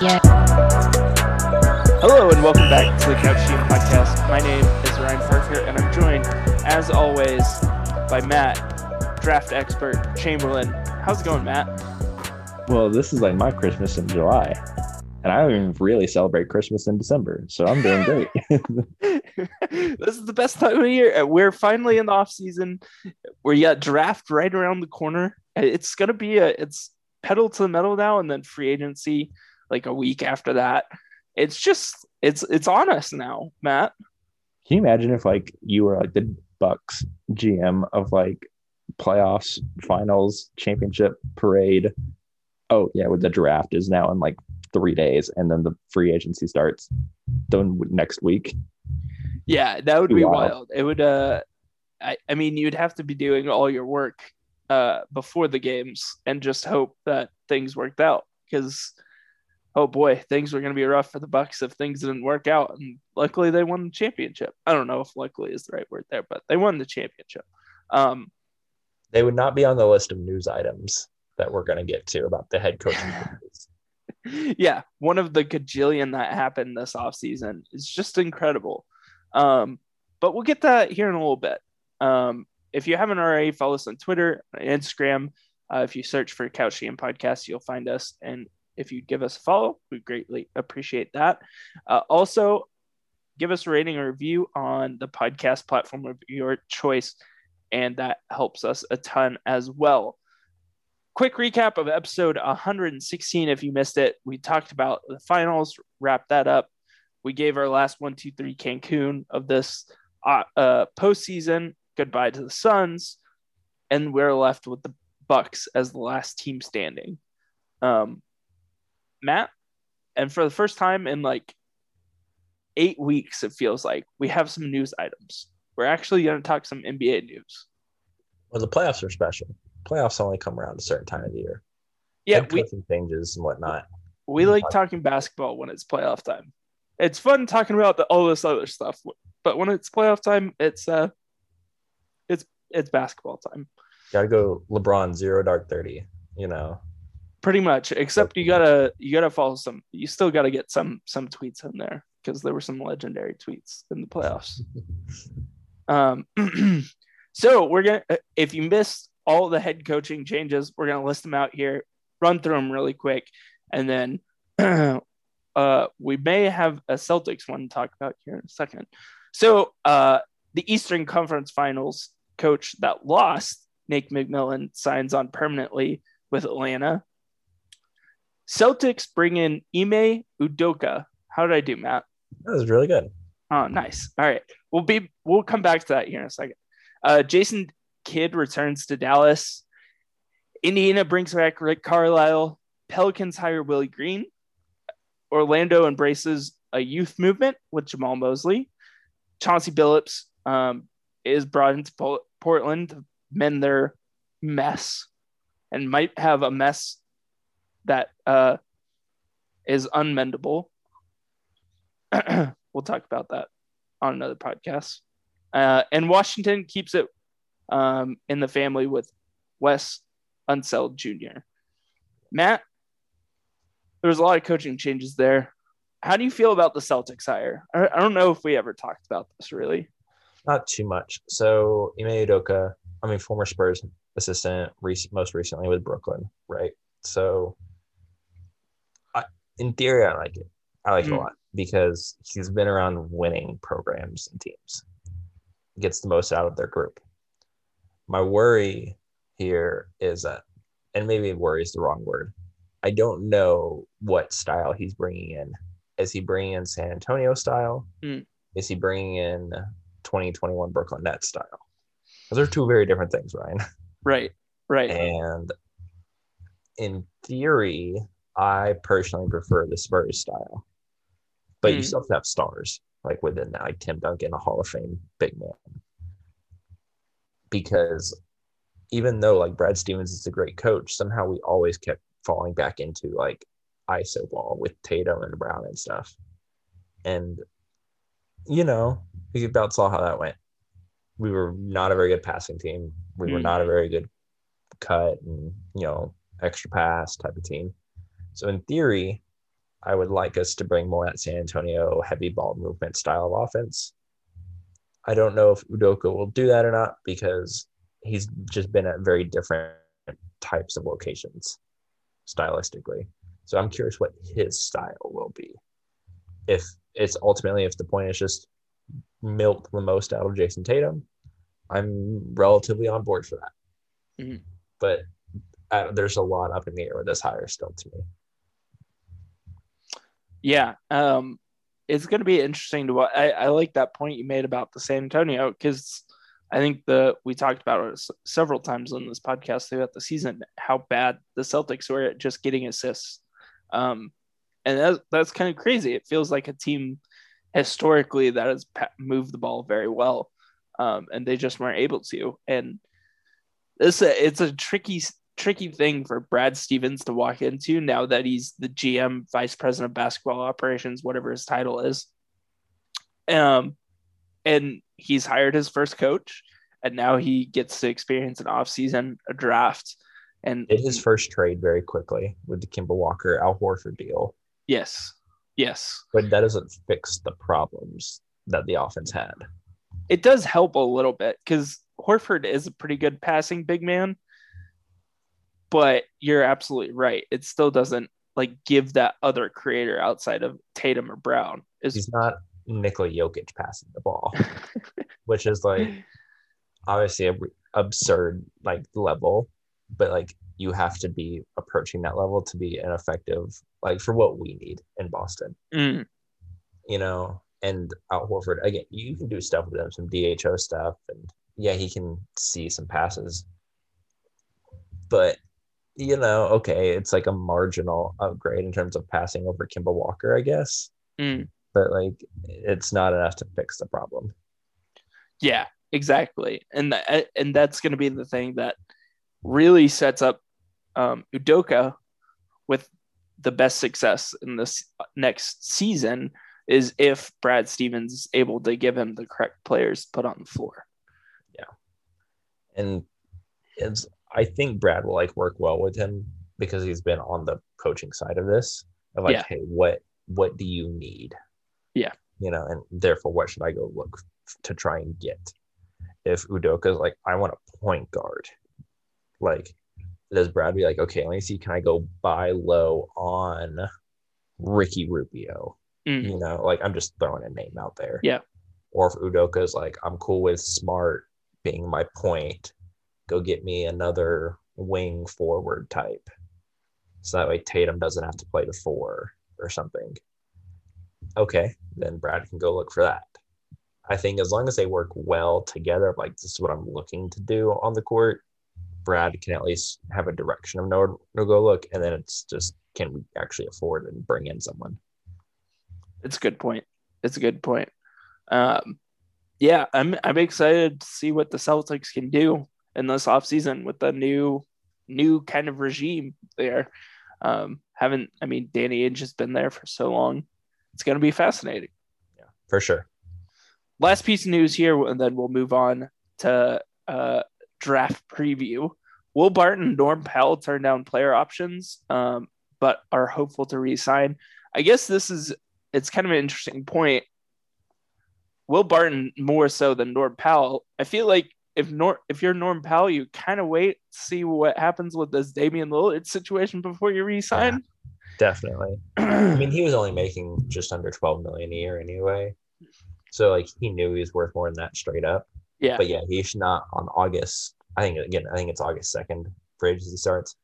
Yeah. Hello and welcome back to the Couch GM Podcast. My name is Ryan Parker, and I'm joined, as always, by Matt, draft expert Chamberlain. How's it going, Matt? Well, this is like my Christmas in July. And I don't even really celebrate Christmas in December. So I'm doing great. this is the best time of year. We're finally in the off season. We got draft right around the corner. It's gonna be a it's pedal to the metal now, and then free agency like a week after that. It's just it's it's on us now, Matt. Can you imagine if like you were like the Bucks GM of like playoffs, finals, championship parade? Oh yeah, with the draft is now in like three days, and then the free agency starts the next week. Yeah, that would be Wild. wild. It would uh I, I mean you'd have to be doing all your work uh before the games and just hope that things worked out because oh boy, things were gonna be rough for the Bucks if things didn't work out. And luckily they won the championship. I don't know if luckily is the right word there, but they won the championship. Um They would not be on the list of news items that we're going to get to about the head coaching. yeah, one of the gajillion that happened this offseason is just incredible. Um, but we'll get that here in a little bit. Um, if you haven't already, follow us on Twitter, Instagram. Uh, if you search for Couch GM Podcast, you'll find us. And if you'd give us a follow, we greatly appreciate that. Uh, also, give us a rating or review on the podcast platform of your choice, and that helps us a ton as well. Quick recap of episode 116 if you missed it. We talked about the finals wrapped that up. We gave our last one two three cancun of this uh, uh postseason. Goodbye to the suns. And we're left with the bucks as the last team standing. Um matt and for the first time in like eight weeks it feels like we have some news items we're actually going to talk some nba news well, the playoffs are special. Playoffs only come around a certain time of the year. yeah we, changes and whatnot. We like talking basketball when it's playoff time. It's fun talking about the, all this other stuff, but when it's playoff time, it's uh, it's it's basketball time, Got to go LeBron zero dark thirty. You know, pretty much. Except you gotta you gotta follow some. You still gotta get some some tweets in there because there were some legendary tweets in the playoffs. Um, so we're gonna if you missed all the head coaching changes, we're gonna list them out here, run through them really quick, and then uh, we may have a Celtics one to talk about here in a second. So uh, the Eastern Conference Finals coach that lost, Nate McMillan, signs on permanently with Atlanta. Celtics bring in Ime Udoka. How did I do, Matt? that was really good. Oh, nice. All right, we'll be we'll come back to that here in a second. Uh, Jason Kidd returns to Dallas. Indiana brings back Rick Carlisle. Pelicans hire Willie Green. Orlando embraces a youth movement with Jamahl Mosley. Chauncey Billups um, is brought into Portland to mend their mess and might have a mess that uh, is unmendable. we'll talk about that on another podcast. Uh, and Washington keeps it um, in the family with Wes Unseld Jr. Matt, there was a lot of coaching changes there. How do you feel about the Celtics hire? I, don't know if we ever talked about this really. Not too much. So Ime Udoka, I mean, former Spurs assistant, most recently with Brooklyn, right? So, in theory, I like it. I like it Mm. a lot because he's been around winning programs and teams. Gets the most out of their group. My worry here is that, and maybe worry is the wrong word. I don't know what style he's bringing in. Is he bringing in San Antonio style? Mm. Is he bringing in 2021 Brooklyn Nets style? Those are two very different things, Ryan. Right, right. And in theory, I personally prefer the Spurs style. But you Hmm. still have to have stars, like within that, like Tim Duncan, a Hall of Fame big man. Because even though like Brad Stevens is a great coach, somehow we always kept falling back into like ISO ball with Tatum and Brown and stuff. And you know, we about saw how that went. We were not a very good passing team. We were Hmm. not a very good cut and you know extra pass type of team. So in theory, I would like us to bring more that San Antonio heavy ball movement style of offense. I don't know if Udoka will do that or not because he's just been at very different types of locations stylistically. So I'm curious what his style will be. If it's ultimately if the point is just milk the most out of Jayson Tatum, I'm relatively on board for that. Mhm. But uh, there's a lot up in the air with this hire still to me. Yeah, um, it's going to be interesting to watch. I, I like that point you made about the San Antonio because I think the we talked about it several times on this podcast throughout the season how bad the Celtics were at just getting assists, um, and that's that's kind of crazy. It feels like a team historically that has moved the ball very well, um, and they just weren't able to. And this it's a tricky tricky thing for Brad Stevens to walk into now that he's the GM, vice president of basketball operations, whatever his title is. Um, and he's hired his first coach, and now he gets to experience an offseason, a draft, and Did his first trade very quickly with the Kemba Walker Al Horford deal, yes, yes, but that doesn't fix the problems that the offense had. it does help a little bit because Horford is a pretty good passing big man, but you're absolutely right. It still doesn't like give that other creator outside of Tatum or Brown. Is He's not Nikola Jokic passing the ball, which is like obviously a absurd like level, but like you have to be approaching that level to be an effective like for what we need in Boston. Mm, you know, and Al Horford again, you can do stuff with him, some DHO stuff, and yeah, he can see some passes, but you know, okay, it's like a marginal upgrade in terms of passing over Kemba Walker, I guess, mm. but like it's not enough to fix the problem. Yeah, exactly. And th- and that's going to be the thing that really sets up um, Udoka with the best success in this next season is if Brad Stevens is able to give him the correct players to put on the floor. Yeah, and it's I think Brad will like work well with him because he's been on the coaching side of this of like, Yeah. hey, what what do you need? Yeah. You know, and therefore what should I go look to try and get? If Udoka's like, I want a point guard, like does Brad be like, okay, let me see, can I go buy low on Ricky Rubio? Mm. You know, like I'm just throwing a name out there. Yeah. Or if Udoka's like, I'm cool with smart being my point, go get me another wing forward type. So that way Tatum doesn't have to play the four or something. Okay, then Brad can go look for that. I think as long as they work well together, like this is what I'm looking to do on the court, Brad can at least have a direction of no no go look, and then it's just can we actually afford and bring in someone? It's a good point. It's a good point. Um, yeah, I'm I'm excited to see what the Celtics can do in this offseason with the new new kind of regime there. Um, haven't I mean Danny Ainge has been there for so long. It's gonna be fascinating. Yeah, for sure. Last piece of news here, and then we'll move on to uh, draft preview. Will Barton and Norm Powell turn down player options, um, but are hopeful to re-sign? I guess this is it's kind of an interesting point. Will Barton more so than Norm Powell? I feel like if Nor if you're Norm Powell, you kind of wait see what happens with this Damian Lillard situation before you re-sign. Definitely. I mean, he was only making just under 12 million a year anyway. So like he knew he was worth more than that straight up. yeah, But yeah, he should not on August. I think again, I think it's August 2nd for agency starts.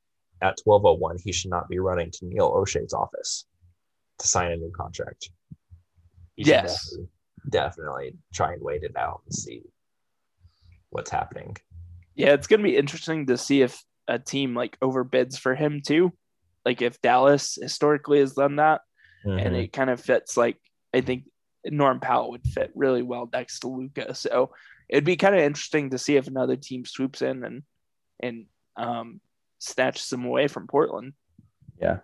At 1201, he should not be running to Neil Olshey's office to sign a new contract. Yes. Definitely, definitely try and wait it out and see what's happening. Yeah, it's going to be interesting to see if a team like overbids for him too. Like if Dallas historically has done that, and Mhm. it kind of fits like I think Norm Powell would fit really well next to Luka. So it'd be kind of interesting to see if another team swoops in and and um, snatches him away from Portland. Yeah.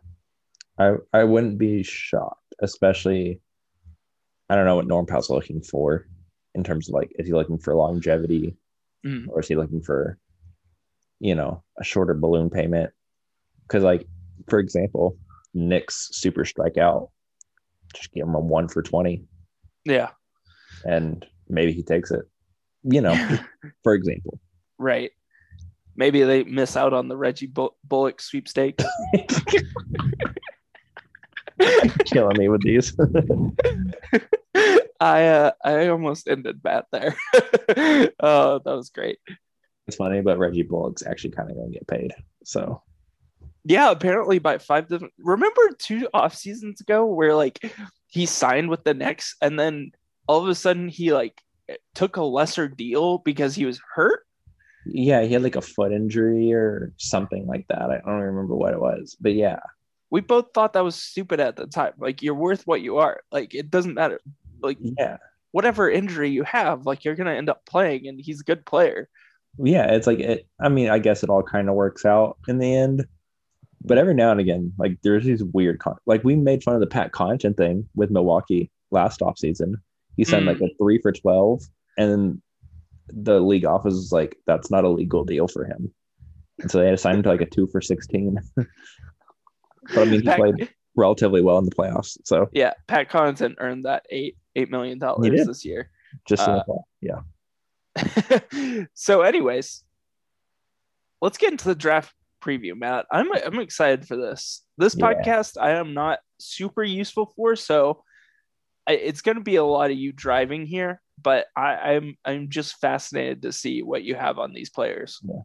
I I wouldn't be shocked, especially I don't know what Norm Powell's looking for in terms of like is he looking for longevity Mm. or is he looking for you know a shorter balloon payment? Because like for example, nick's super strikeout. Just give him a one for 20 Yeah. and maybe he takes it. You know, for example. Right. Maybe they miss out on the Reggie Bull- Bullock sweepstakes. Killing me with these. I uh, I almost ended Matt there. oh, that was great. it's funny, but Reggie Bullock's actually kind of going to get paid. So Yeah, apparently by five different. Remember two off seasons ago where like he signed with the Knicks and then all of a sudden he like took a lesser deal because he was hurt. yeah, he had like a foot injury or something like that. I don't remember what it was, but yeah, We both thought that was stupid at the time. Like you're worth what you are. Like it doesn't matter. Like yeah, whatever injury you have, like you're gonna end up playing, and he's a good player. yeah. It's like it. I mean, I guess it all kind of works out in the end. But every now and again, like there's these weird, con- like we made fun of the Pat Connaughton thing with Milwaukee last offseason. He signed Mm. like a three for twelve, and then the league office was like, "That's not a legal deal for him," and so they had to sign him to like a two for sixteen. but I mean, he Pat- played relatively well in the playoffs, so yeah, Pat Connaughton earned that eight eight million dollars this year. just Uh, yeah. so, anyways, let's get into the draft preview, Matt. I'm I'm excited for this. This Yeah. podcast I am not super useful for, so I, it's going to be a lot of you driving here. But I, I'm I'm just fascinated to see what you have on these players. Yeah.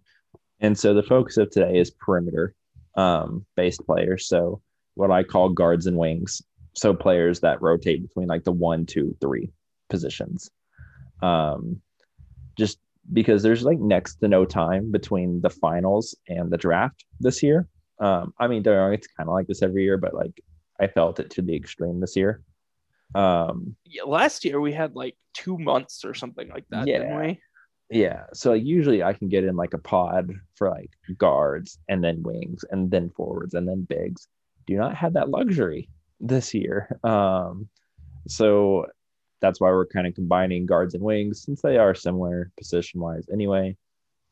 And so the focus of today is perimeter um, based players. So what I call guards and wings. So players that rotate between like the one, two, three positions. Um, just because there's like next to no time between the finals and the draft this year. Um, I mean, don't get me wrong, it's kind of like this every year, but like I felt it to the extreme this year. Um, Yeah, last year we had like two months or something like that, didn't Yeah. we? Yeah. So like usually I can get in like a pod for like guards and then wings and then forwards and then bigs. Do not have that luxury this year. Um so that's why we're kind of combining guards and wings since they are similar position wise anyway.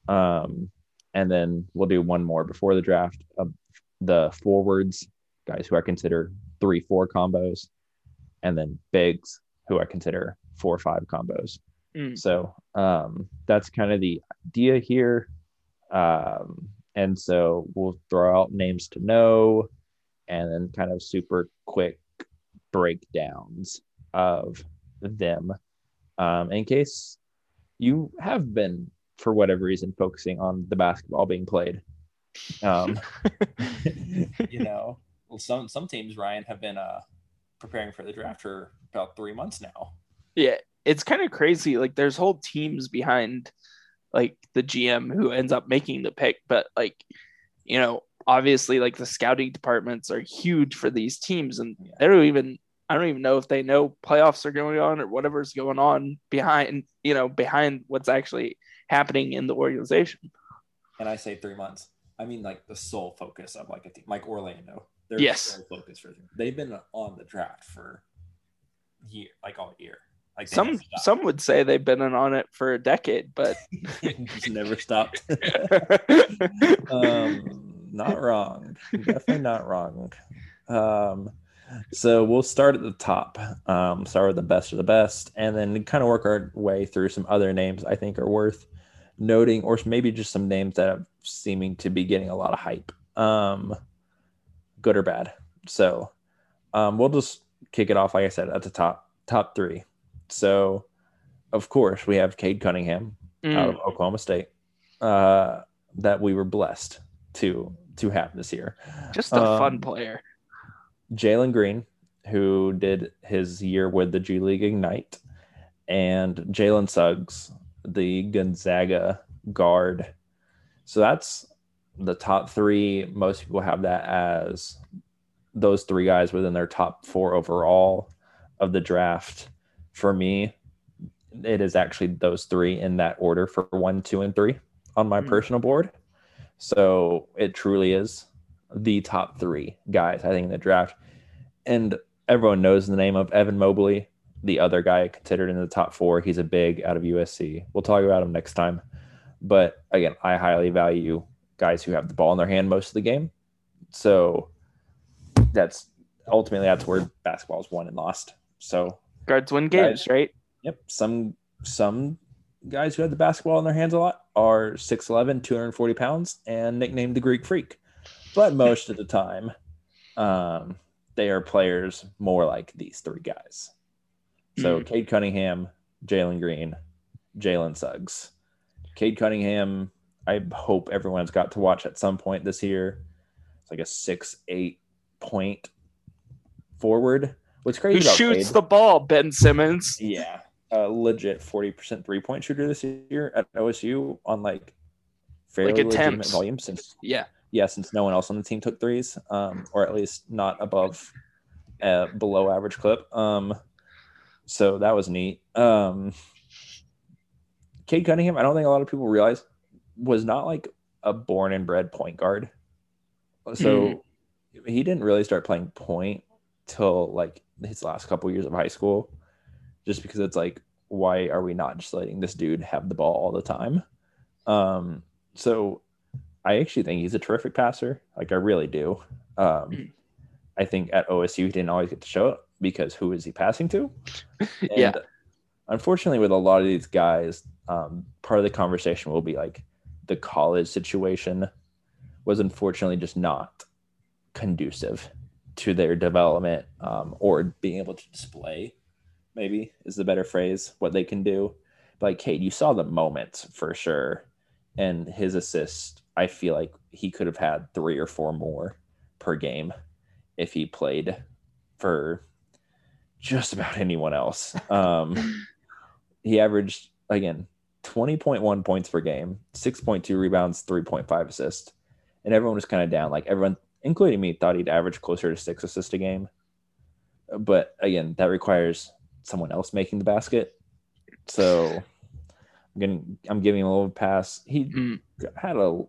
Um and then we'll do one more before the draft of the forwards, guys who I consider three four combos, and then bigs who I consider four five combos. Mm. So um, that's kind of the idea here. Um, and so we'll throw out names to know and then kind of super quick breakdowns of them um, in case you have been, for whatever reason, focusing on the basketball being played. Um, you know, well, some some teams, Ryan, have been uh preparing for the draft for about three months now. Yeah, it's kind of crazy. Like there's whole teams behind like the GM who ends up making the pick, but like you know, obviously like the scouting departments are huge for these teams and Yeah. they don't even I don't even know if they know playoffs are going on or whatever's going on behind, you know, behind what's actually happening in the organization. And I say three months. I mean, like the sole focus of like a team, like Orlando. They're Yes. focus for them. They've been on the draft for year, like all year. Like Some some would say they've been in on it for a decade, but just never stopped. um, not wrong. Definitely not wrong. Um, so we'll start at the top, um, start with the best of the best, and then kind of work our way through some other names I think are worth noting, or maybe just some names that are seeming to be getting a lot of hype, um, good or bad. So um, we'll just kick it off, like I said, at the top, top three. So, of course, we have Cade Cunningham out of Mm, Oklahoma State uh, that we were blessed to to have this year. just a fun Um, player. Jalen Green, who did his year with the G League Ignite, and Jalen Suggs, the Gonzaga guard. So that's the top three. Most people have that as those three guys within their top four overall of the draft. For me, it is actually those three in that order for one, two, and three on my Mm. personal board. So it truly is the top three guys, I think, in the draft. And everyone knows the name of Evan Mobley, the other guy considered in the top four. He's a big out of USC. We'll talk about him next time. But again, I highly value guys who have the ball in their hand most of the game. So that's ultimately that's where basketball is won and lost. So Guards win games, right? Yep. Some some guys who had the basketball in their hands a lot are 6'11, 240 pounds, and nicknamed the Greek Freak. But most of the time, um, they are players more like these three guys. So Mm. Cade Cunningham, Jalen Green, Jalen Suggs. Cade Cunningham, I hope everyone's got to watch at some point this year. It's like a six, eight point forward. What's crazy Who shoots Cade- the ball? Ben Simmons. yeah, a legit forty percent three point shooter this year at OSU on like fairly Like legitimate volume since Yeah. yeah since no one else on the team took threes, um, or at least not above uh, below average clip. Um, so that was neat. Um, Cade Cunningham, I don't think a lot of people realize was not like a born and bred point guard. So he didn't really start playing point till like his last couple years of high school, just because it's like, why are we not just letting this dude have the ball all the time? Um, so I actually think he's a terrific passer. Like I really do. Um, Mm. I think at OSU he didn't always get to show it because who is he passing to? Yeah. Unfortunately, with a lot of these guys, um, part of the conversation will be like the college situation was unfortunately just not conducive to their development um, or being able to display maybe is the better phrase what they can do. But like Cade you saw the moment for sure. And his assist i feel like he could have had three or four more per game if he played for just about anyone else. Um, he averaged again 20.1 points per game 6.2 rebounds 3.5 assists. And everyone was kind of down. Like everyone including me thought he'd average closer to six assists a game. But again that requires someone else making the basket so i'm getting i'm giving him a little pass he Mm. had a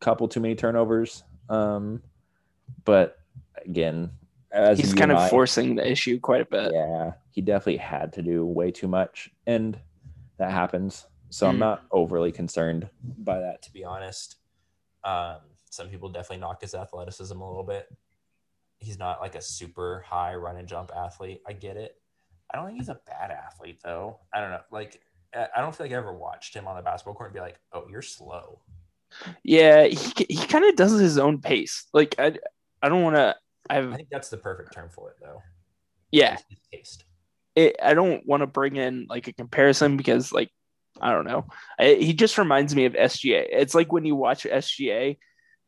couple too many turnovers um but again as He's kind of I- forcing the issue quite a bit. yeah, he definitely had to do way too much, and that happens. So I'm Mm. not overly concerned by that. to be honest. Um, some people definitely knock his athleticism a little bit. He's not like a super high run and jump athlete. I get it. I don't think he's a bad athlete though. I don't know. Like I don't feel like I ever watched him on the basketball court and be like, "Oh, you're slow." Yeah, he he kind of does his own pace. Like I, I don't want to. I think that's the perfect term for it though. yeah. Taste. It, I don't want to bring in like a comparison because like I don't know. I, he just reminds me of SGA. It's like when you watch SGA,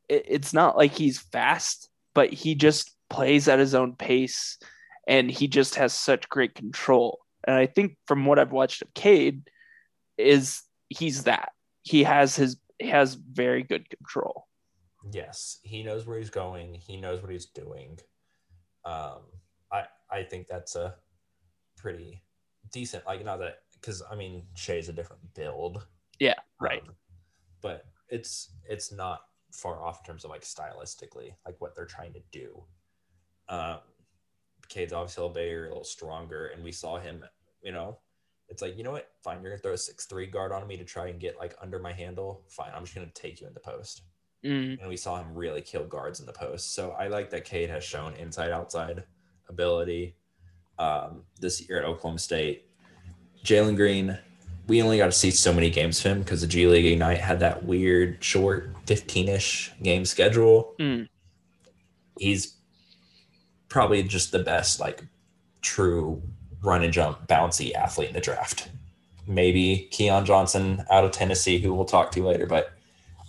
it, it's not like he's fast, but he just plays at his own pace, and he just has such great control. And I think from what I've watched of Cade, is he's that he has his he has very good control. Yes, he knows where he's going. He knows what he's doing. Um, I I think that's a pretty decent. Like not that because I mean Shai's a different build. Yeah, right. Um, but it's it's not far off in terms of like stylistically, like what they're trying to do. Um, Cade's obviously a little bigger, a little stronger, and we saw him. You know, it's like you know what? Fine, you're gonna throw a six three guard on me to try and get like under my handle. Fine, I'm just gonna take you in the post Mm, and we saw him really kill guards in the post. So I like that Cade has shown inside outside ability um, this year at Oklahoma State. Jalen Green, we only got to see so many games of him because the G League Ignite had that weird short 15 ish game schedule. mm. He's probably just the best, like true run and jump, bouncy athlete in the draft. Maybe Keon Johnson out of Tennessee, who we'll talk to later, but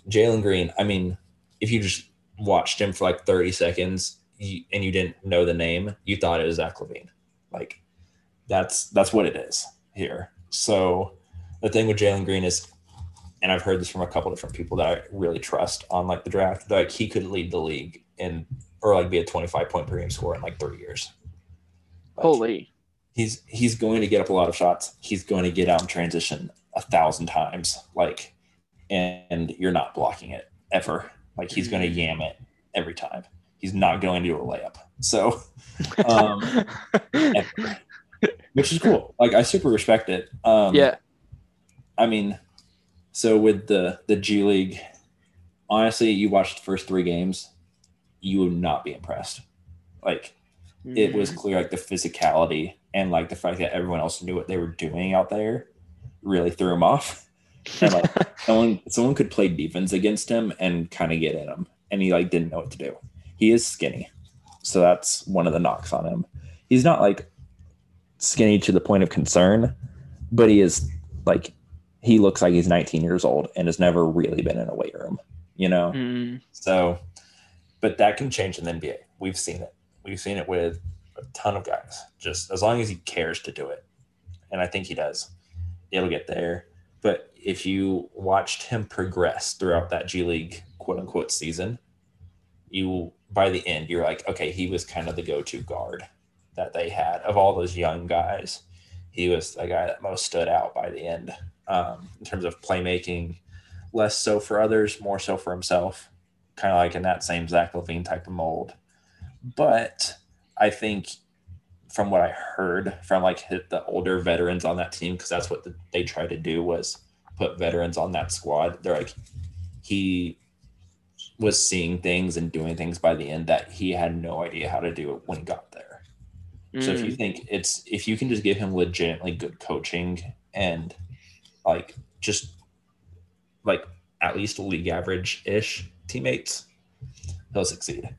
Jalen Green, I mean, if you just watched him for like 30 seconds and you didn't know the name, you thought it was Zach LaVine. Like that's that's what it is here. So the thing with Jalen Green is, and I've heard this from a couple different people that I really trust on like the draft, that he could lead the league in or like be a 25 point per game score in like three years. Like, Holy. he's he's going to get up a lot of shots. He's going to get out in transition a thousand times. Like and you're not blocking it ever. Like he's going to yam it every time. He's not going to do a layup. So, um, which is cool. Like I super respect it. Um, yeah. I mean, so with the the G League, honestly, you watched the first three games, you would not be impressed. Like it was Mm-hmm. clear like the physicality and like the fact that everyone else knew what they were doing out there really threw him off. And like someone someone could play defense against him and kind of get in him. And he like didn't know what to do. He is skinny. So that's one of the knocks on him. He's not like skinny to the point of concern, but he is like he looks like he's 19 years old and has never really been in a weight room, you know? Mm, So But that can change in the NBA. We've seen it. We've seen it with a ton of guys. Just as long as he cares to do it. And I think he does. It'll get there. But if you watched him progress throughout that G League quote unquote season, you by the end you're like, okay, he was kind of the go-to guard that they had of all those young guys. He was the guy that most stood out by the end um, in terms of playmaking, less so for others, more so for himself, kind of like in that same Zach LaVine type of mold. But I think from what I heard from like hit the older veterans on that team, because that's what the, they tried to do was put veterans on that squad. They're like, he was seeing things and doing things by the end that he had no idea how to do it when he got there. So if you mm, think it's if you can just give him legitimately good coaching and like just like at least league average ish teammates, he'll succeed.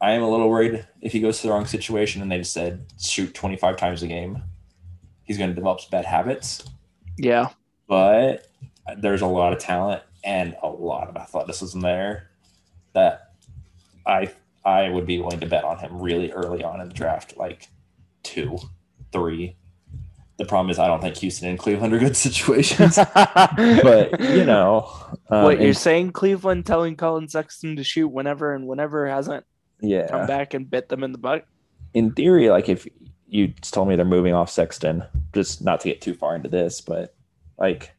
I am a little worried if he goes to the wrong situation and they just said shoot 25 times a game, he's going to develop bad habits. yeah. But there's a lot of talent and a lot of athleticism there that I I would be willing to bet on him really early on in the draft, like two, three. The problem is I don't think Houston and Cleveland are good situations. but you know, um, what you're and- saying, Cleveland telling Collin Sexton to shoot whenever and whenever hasn't yeah, come back and bit them in the butt. in theory, like if you told me they're moving off Sexton, just not to get too far into this, but like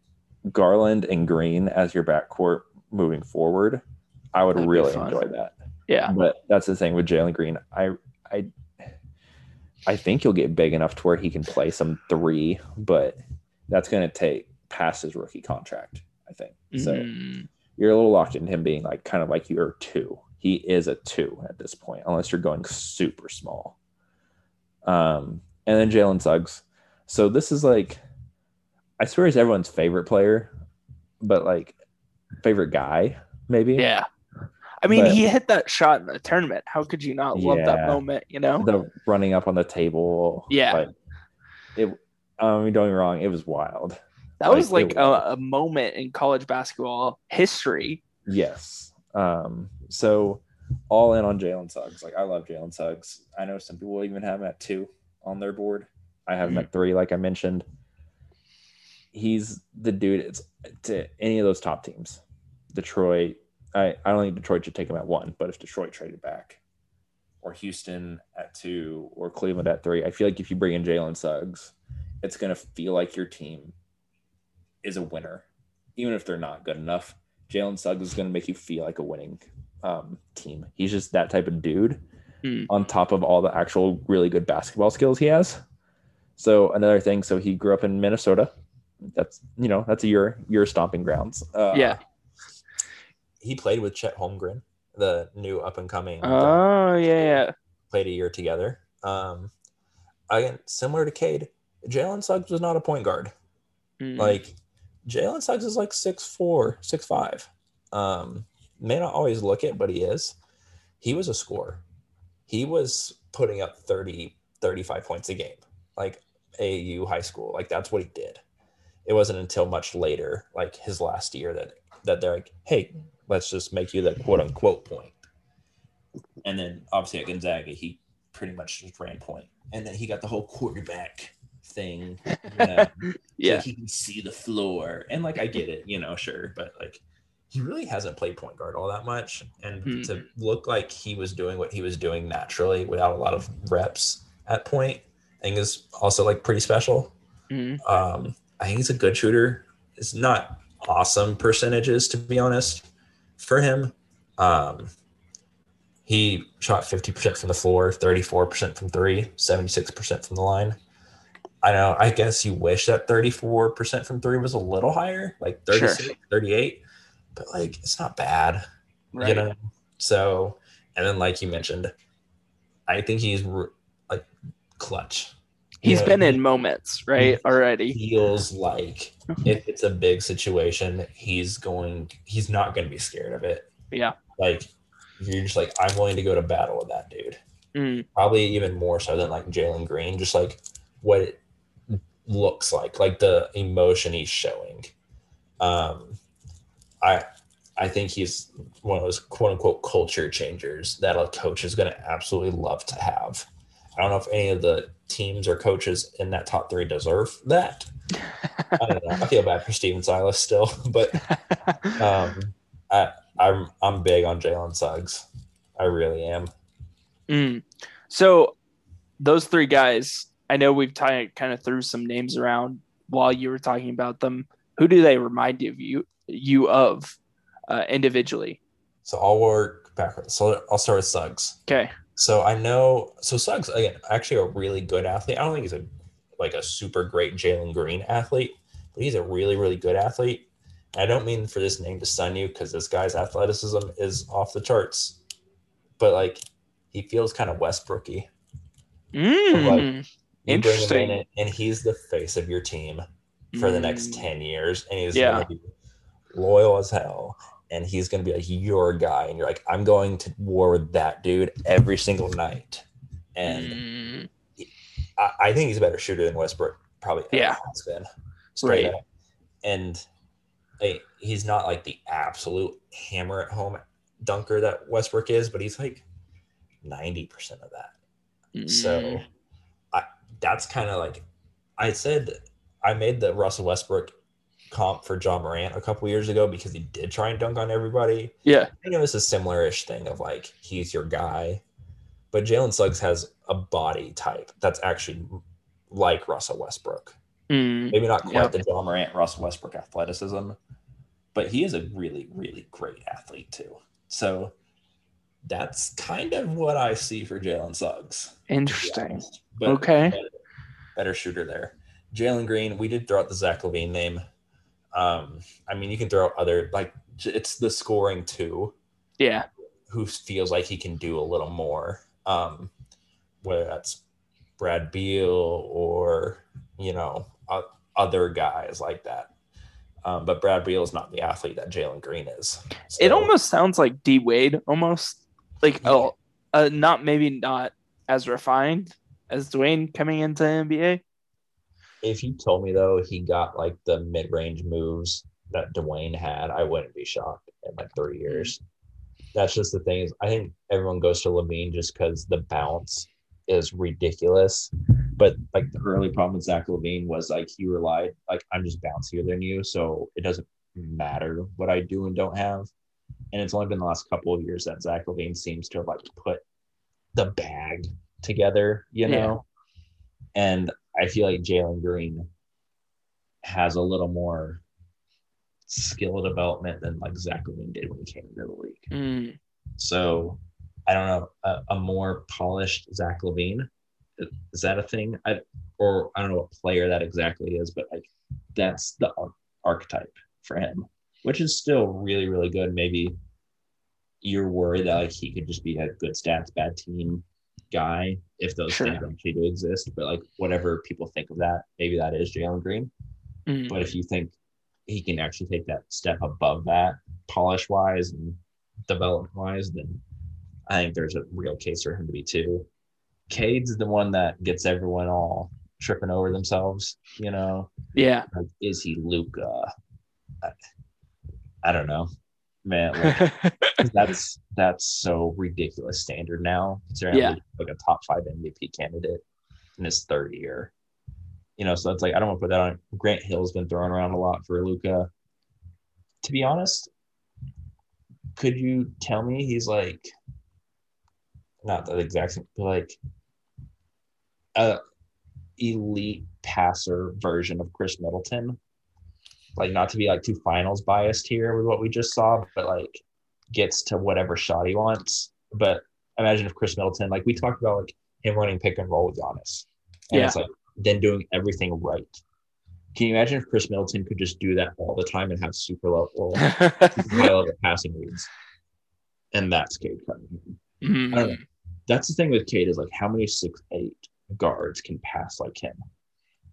Garland and Green as your backcourt moving forward, I would That'd really enjoy that. Yeah. But that's the thing with Jalen Green. I I I think he'll get big enough to where he can play some three, but that's gonna take past his rookie contract, I think. So Mm, you're a little locked in him being like kind of like you're two. He is a two at this point, unless you're going super small. Um, and then Jalen Suggs. So this is like, I swear he's everyone's favorite player, but like favorite guy, maybe. yeah. I mean, But- he hit that shot in the tournament. How could you not love that moment? You know? The running up on the table. Yeah. It. I mean, don't get me wrong. It was wild. That like, was like a, a moment in college basketball history. Yes. Um, so all in on Jalen Suggs. Like I love Jalen Suggs. I know some people even have him at two on their board. I have him at three, like I mentioned. He's the dude. It's to any of those top teams. Detroit. I, I don't think Detroit should take him at one, but if Detroit traded back, or Houston at two, or Cleveland at three, I feel like if you bring in Jalen Suggs, it's gonna feel like your team is a winner, even if they're not good enough. Jalen Suggs is going to make you feel like a winning um, team. He's just that type of dude. Hmm. On top of all the actual really good basketball skills he has. So another thing. So he grew up in Minnesota. That's you know that's your your stomping grounds. Uh, Yeah. He played with Chet Holmgren, the new up and coming. Oh, yeah, yeah. played a year together. Um, again, similar to Cade, Jalen Suggs was not a point guard. Mm. Like Jalen Suggs is like six four, six five. Um, may not always look it, but he is. He was a scorer. He was putting up 30, 35 points a game, like AAU high school. Like that's what he did. It wasn't until much later, like his last year, that that they're like, hey, let's just make you the quote unquote point. And then obviously at Gonzaga, he pretty much just ran point. And then he got the whole quarterback thing. You know, yeah. so he can see the floor. And like I get it, you know, sure, but like he really hasn't played point guard all that much. And Hmm. to look like he was doing what he was doing naturally without a lot of reps at point, I think is also like pretty special. Mm. Um, I think he's a good shooter. It's not awesome percentages to be honest for him. Um, he shot 50% from the floor, 34% from three, 76% from the line. I know. I guess you wish that 34% from three was a little higher, like 36, 38, but like it's not bad, Right. you know? So, and then like you mentioned, I think he's like clutch. He's Yeah. been in moments, right? Already. Feels like if it's a big situation, he's going. He's not going to be scared of it. Yeah. Like you're just like I'm willing to go to battle with that dude. Mm, Probably even more so than like Jalen Green. Just like what it looks like, like the emotion he's showing. Um, I I think he's one of those quote unquote culture changers that a coach is going to absolutely love to have. I don't know if any of the teams or coaches in that top three deserve that. I don't know. I feel bad for Stephen Silas still, but um, I I'm I'm big on Jalen Suggs. I really am. Mm. So those three guys, I know we've t- kind of threw some names around while you were talking about them. Who do they remind you of you, you of uh, individually? So I'll work backwards. So I'll start with Suggs. Okay. So I know so Suggs again, actually a really good athlete. I don't think he's a like a super great Jalen Green athlete, but he's a really, really good athlete. I don't mean for this name to stun you because this guy's athleticism is off the charts. But like he feels kind of Westbrooky. Mm. Him Interesting. in and he's the face of your team for the next Mm. 10 years and he's Yeah. gonna be loyal as hell and he's gonna be like your guy and you're like i'm going to war with that dude every single night and Mm. I, I think he's a better shooter than westbrook probably ever Yeah. has been straight Right. up. and like, he's not like the absolute hammer at home dunker that westbrook is but he's like 90% of that so Mm. I, that's kind of like I said I made the Russell Westbrook comp for Ja Morant a couple years ago because he did try and dunk on everybody. yeah. I know it's a similar-ish thing of like he's your guy, but Jalen Suggs has a body type that's actually like Russell Westbrook. Mm. Maybe not quite Yeah. the Ja Morant, Russell Westbrook athleticism, but he is a really, really great athlete too. So that's kind of what I see for Jalen Suggs. Interesting. But Okay. better, better shooter there. Jalen Green, we did throw out the Zach LaVine name. Um, I mean, you can throw other like it's the scoring too. Yeah. Who feels like he can do a little more? Um, whether that's Brad Beal or you know o- other guys like that. Um, but Brad Beal is not the athlete that Jalen Green is. It almost sounds like D Wade, almost like Yeah. oh, uh, not maybe not as refined as Dwyane coming into NBA. If you told me though he got like the mid-range moves that Dwyane had, I wouldn't be shocked in like three mm-hmm. years. That's just the thing is I think everyone goes to LaVine just because the bounce is ridiculous. But like the early problem with Zach LaVine was like he relied like I'm just bouncier than you, so it doesn't matter what I do and don't have. And it's only been the last couple of years that Zach LaVine seems to have like put the bag together, you Yeah. know. And I feel like Jalen Green has a little more skill development than like Zach LaVine did when he came into the league. Mm. So I don't know a, a more polished Zach LaVine is that a thing? I or I don't know what player that exactly is, but like that's the ar- archetype for him, which is still really really good. Maybe you're worried that like he could just be a good stats bad team guy if those Sure. things actually do exist. But like whatever people think of that, maybe that is Jalen Green. Mm. But if you think he can actually take that step above that, polish wise and development wise, then I think there's a real case for him to be too. Cade's the one that gets everyone all tripping over themselves, you know. Yeah. Like, is he Luka? I, I don't know, man. Like, that's that's so ridiculous standard now. Considering Yeah. like a top five MVP candidate in his third year. You know, so it's like I don't want to put that on. Grant Hill's been thrown around a lot for Luka. To be honest, could you tell me he's like not the exact same, but like a elite passer version of Khris Middleton? Like not to be like too finals biased here with what we just saw, but like gets to whatever shot he wants. But imagine if Khris Middleton, like we talked about, like him running pick and roll with Giannis, and Yeah. it's like then doing everything right. Can you imagine if Khris Middleton could just do that all the time and have super level, high level passing reads? And that's Cade Cunningham. I don't know. Mm. that's the thing with Cade is like how many six eight guards can pass like him?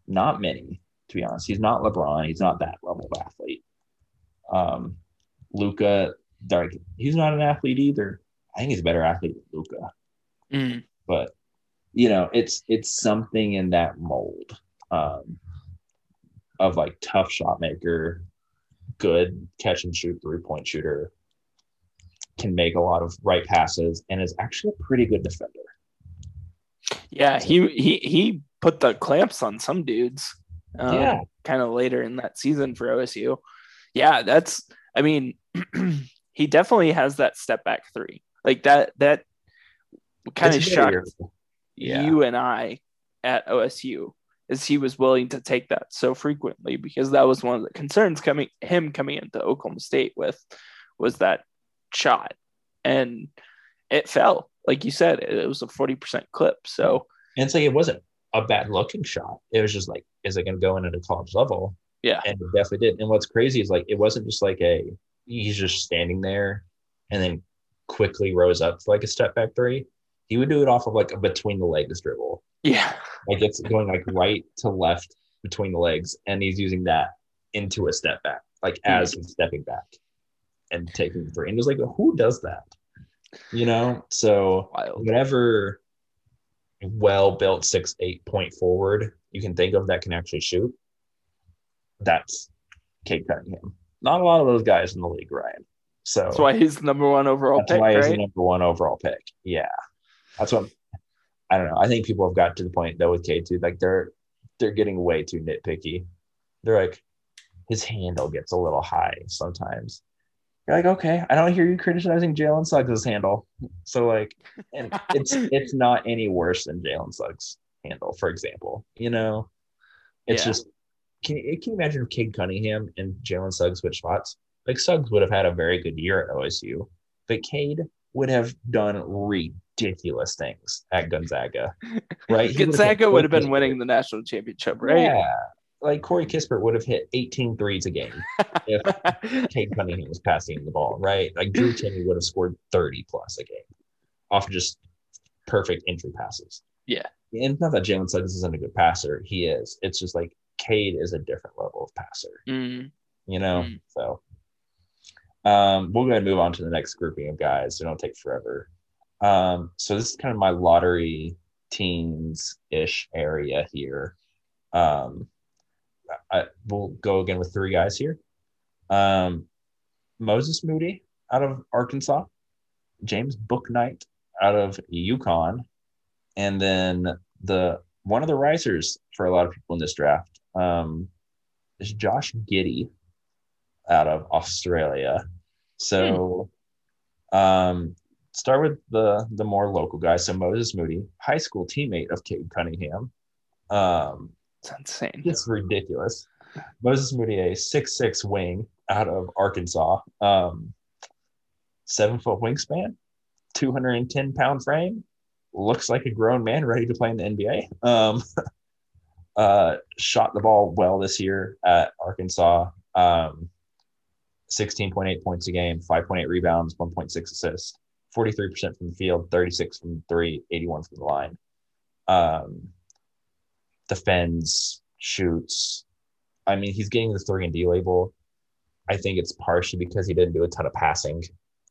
Not many, to be honest. He's not LeBron. He's not that level of athlete. Um, Luka, Dark, he's not an athlete either. I think he's a better athlete than Luka, Mm. but you know, it's it's something in that mold um, of like tough shot maker, good catch and shoot three point shooter, can make a lot of right passes, and is actually a pretty good defender. Yeah, he he he put the clamps on some dudes. Um, Yeah. kind of later in that season for OSU. Yeah, that's. I mean, he definitely has that step back three like that. That kind of shocked. Yeah. you and I at OSU is he was willing to take that so frequently because that was one of the concerns coming him coming into Oklahoma State with was that shot and it fell like you said it, it was a 40% clip so And it's like it wasn't a bad looking shot. It was just like, is it going to go in at a college level? yeah And it definitely did. And what's crazy is like it wasn't just like a he's just standing there and then quickly rose up for like a step back three. He would do it off of like a between the legs dribble. yeah Like it's going like right to left between the legs, and he's using that into a step back, like hmm. as he's stepping back and taking the three. And it's like, who does that? You know? So wild whatever well built six eight point forward you can think of that can actually shoot, that's Cade Cunningham. Not a lot of those guys in the league, Ryan. So that's why he's the number one overall that's pick why he's the number one overall pick. Yeah, that's what I don't know. I think people have got to the point though with K two, like they're they're getting way too nitpicky. They're like, his handle gets a little high sometimes. You're like, okay, I don't hear you criticizing Jalen Suggs' handle. So like, and it's it's not any worse than Jalen Suggs' handle, for example. You know, it's Yeah. just can you, can you imagine if Cade Cunningham and Jalen Suggs switched spots? Like Suggs would have had a very good year at OSU, but Cade would have done ridiculous things at Gonzaga, right? He would have Gonzaga would have been winning the national championship right Yeah. Like Corey Kispert would have hit 18 threes a game if Cade Cunningham was passing the ball, right? Like Drew Timme would have scored 30 plus a game off of just perfect entry passes. Yeah. And not that Jalen Suggs isn't a good passer. He is. It's just like Cade is a different level of passer, Mm. you know? Mm. So um, we'll go ahead and move on to the next grouping of guys. So don't take forever. Um, so this is kind of my lottery teens ish area here. Um, I, we'll go again with three guys here. Um, Moses Moody out of Arkansas, James Bouknight out of UConn, and then the one of the risers for a lot of people in this draft um, is Josh Giddey out of Australia. So, um, start with the the more local guys. So Moses Moody, high school teammate of Cade Cunningham. Um, it's insane it's ridiculous. Moses Moody, a six six wing out of Arkansas, um, seven foot wingspan, two hundred and ten pound frame, looks like a grown man ready to play in the NBA. Um, uh, shot the ball well this year at Arkansas. Um, sixteen point eight points a game, five point eight rebounds, one point six assists, forty three percent from the field, thirty six from three, 81 from the line. Um, defends, shoots. I mean, he's getting the three and D label. I think it's partially because he didn't do a ton of passing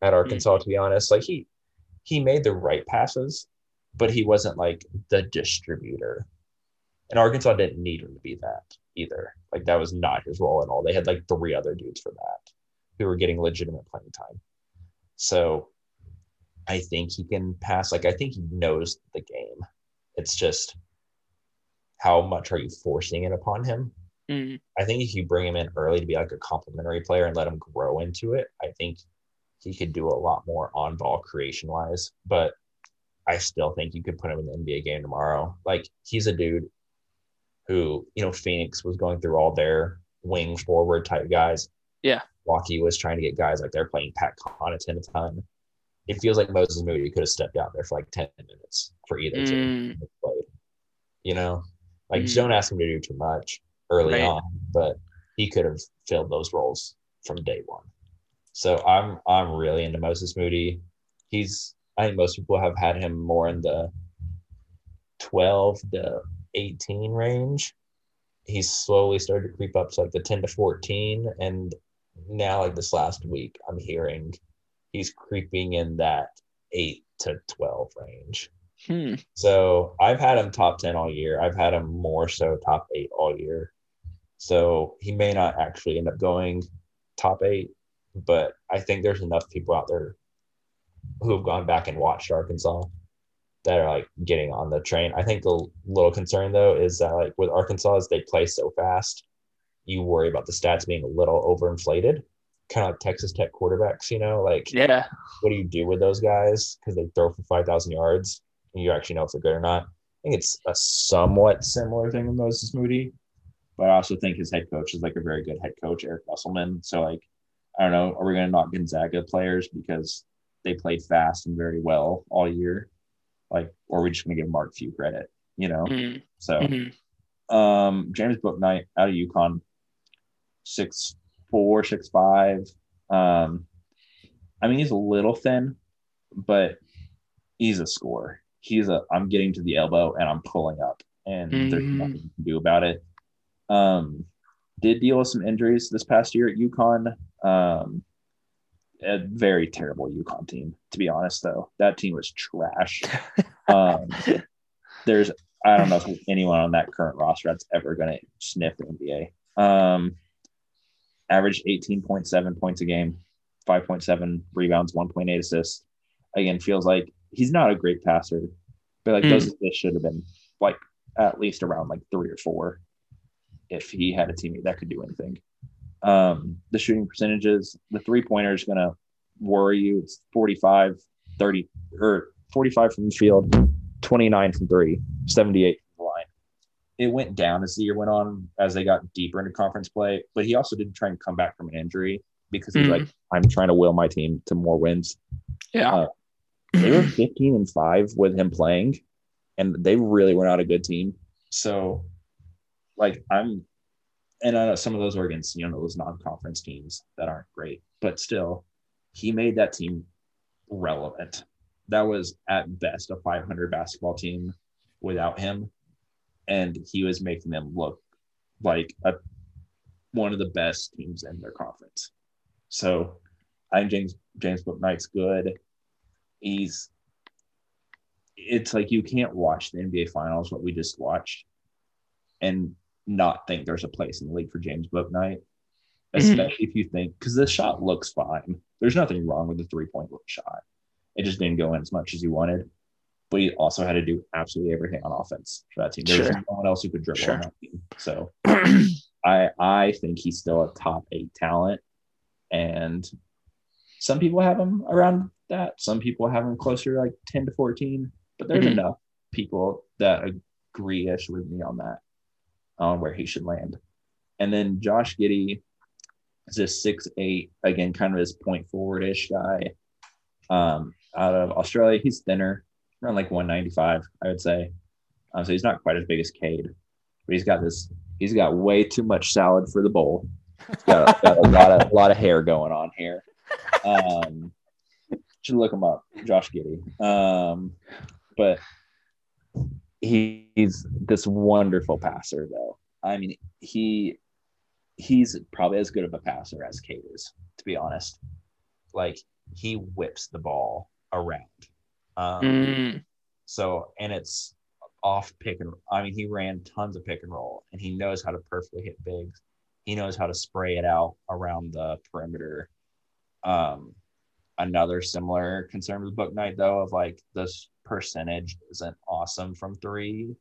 at hmm. Arkansas, to be honest. Like he he made the right passes, but he wasn't like the distributor. And Arkansas didn't need him to be that either. Like that was not his role at all. They had like three other dudes for that who were getting legitimate playing time. So I think he can pass. Like I think he knows the game. It's just how much are you forcing it upon him? Mm. I think if you bring him in early to be like a complementary player and let him grow into it, I think he could do a lot more on ball creation wise. But I still think you could put him in the NBA game tomorrow. Like he's a dude who, you know, Phoenix was going through all their wing forward type guys. Yeah. Walkie was trying to get guys like they're playing Pat Connaughton a ton. It feels like Moses Moody could have stepped out there for like 10 minutes for either team Mm. played. You know, like Mhm. don't ask him to do too much early Right. on, but he could have filled those roles from day one. So I'm I'm really into Moses Moody. He's I think most people have had him more in the 12 to 18 range. He's slowly started to creep up to like the 10 to 14. And now, like this last week, I'm hearing he's creeping in that 8 to 12 range. Hmm. So I've had him top 10 all year. I've had him more so top eight all year. So he may not actually end up going top eight, but I think there's enough people out there who have gone back and watched Arkansas that are like getting on the train. I think the little concern though is that like with Arkansas, as they play so fast, you worry about the stats being a little overinflated, kind of like Texas Tech quarterbacks. You know, like Yeah. what do you do with those guys because they throw for five thousand yards you actually know if they're good or not. I think it's a somewhat similar thing with Moses Moody, but I also think his head coach is like a very good head coach, Eric Musselman. So like, I don't know, are we going to knock Gonzaga players because they played fast and very well all year? Like, or are we just going to give Mark Few credit? You know, Mhm. so Mhm. um, James Bouknight out of UConn, six four, six five. Um, I mean, he's a little thin, but he's a scorer. He's a I'm getting to the elbow and I'm pulling up, and there's Mhm. nothing you can do about it. Um, did deal with some injuries this past year at UConn. Um, a very terrible UConn team, to be honest. Though that team was trash. um, there's I don't know if anyone on that current roster that's ever going to sniff the NBA. Um, averaged 18.7 points a game, 5.7 rebounds, 1.8 assists. Again, feels like he's not a great passer, but like Mm. those assists should have been like at least around like three or four if he had a teammate that could do anything. Um, the shooting percentages, the three pointer is going to worry you. It's 45, 30, or 45 from the field, 29 from three, 78 from the line. It went down as the year went on, as they got deeper into conference play. But he also didn't try and come back from an injury because he's Mhm. like, I'm trying to will my team to more wins. Yeah. Uh, They were 15 and five with him playing, and they really were not a good team. So, like, I'm, and I know some of those are against, you know, those non conference teams that aren't great, but still, he made that team relevant. That was at best a 500 basketball team without him, and he was making them look like a one of the best teams in their conference. So, I think James James Bouknight's good. He's it's like you can't watch the NBA finals, what we just watched, and not think there's a place in the league for James Bouknight. Mm-hmm. Especially if you think because the shot looks fine. There's nothing wrong with the three point shot. It just didn't go in as much as you wanted. But he also had to do absolutely everything on offense for that team. There's Sure. no one else who could dribble Sure. on that team. So I I think he's still a top eight talent, and some people have him around that. Some people have him closer to like ten to fourteen. But there's Mhm. enough people that agree-ish with me on that, on where he should land. And then Josh Giddey is a six eight again, kind of his point forward-ish guy. Um, out of Australia, he's thinner, around like 195, I would say. Um, so he's not quite as big as Cade, but he's got this. He's got way too much salad for the bowl. He's got, got a lot of lot of hair going on here. Um, should look him up, Josh Giddey. Um, but he, he's this wonderful passer, though. I mean, he he's probably as good of a passer as Cade is, to be honest. Like he whips the ball around. Um, Mm. so, and it's off pick and I mean, he ran tons of pick and roll and he knows how to perfectly hit bigs. He knows how to spray it out around the perimeter. Um, another similar concern with Bouknight, though, of like this percentage isn't awesome from three.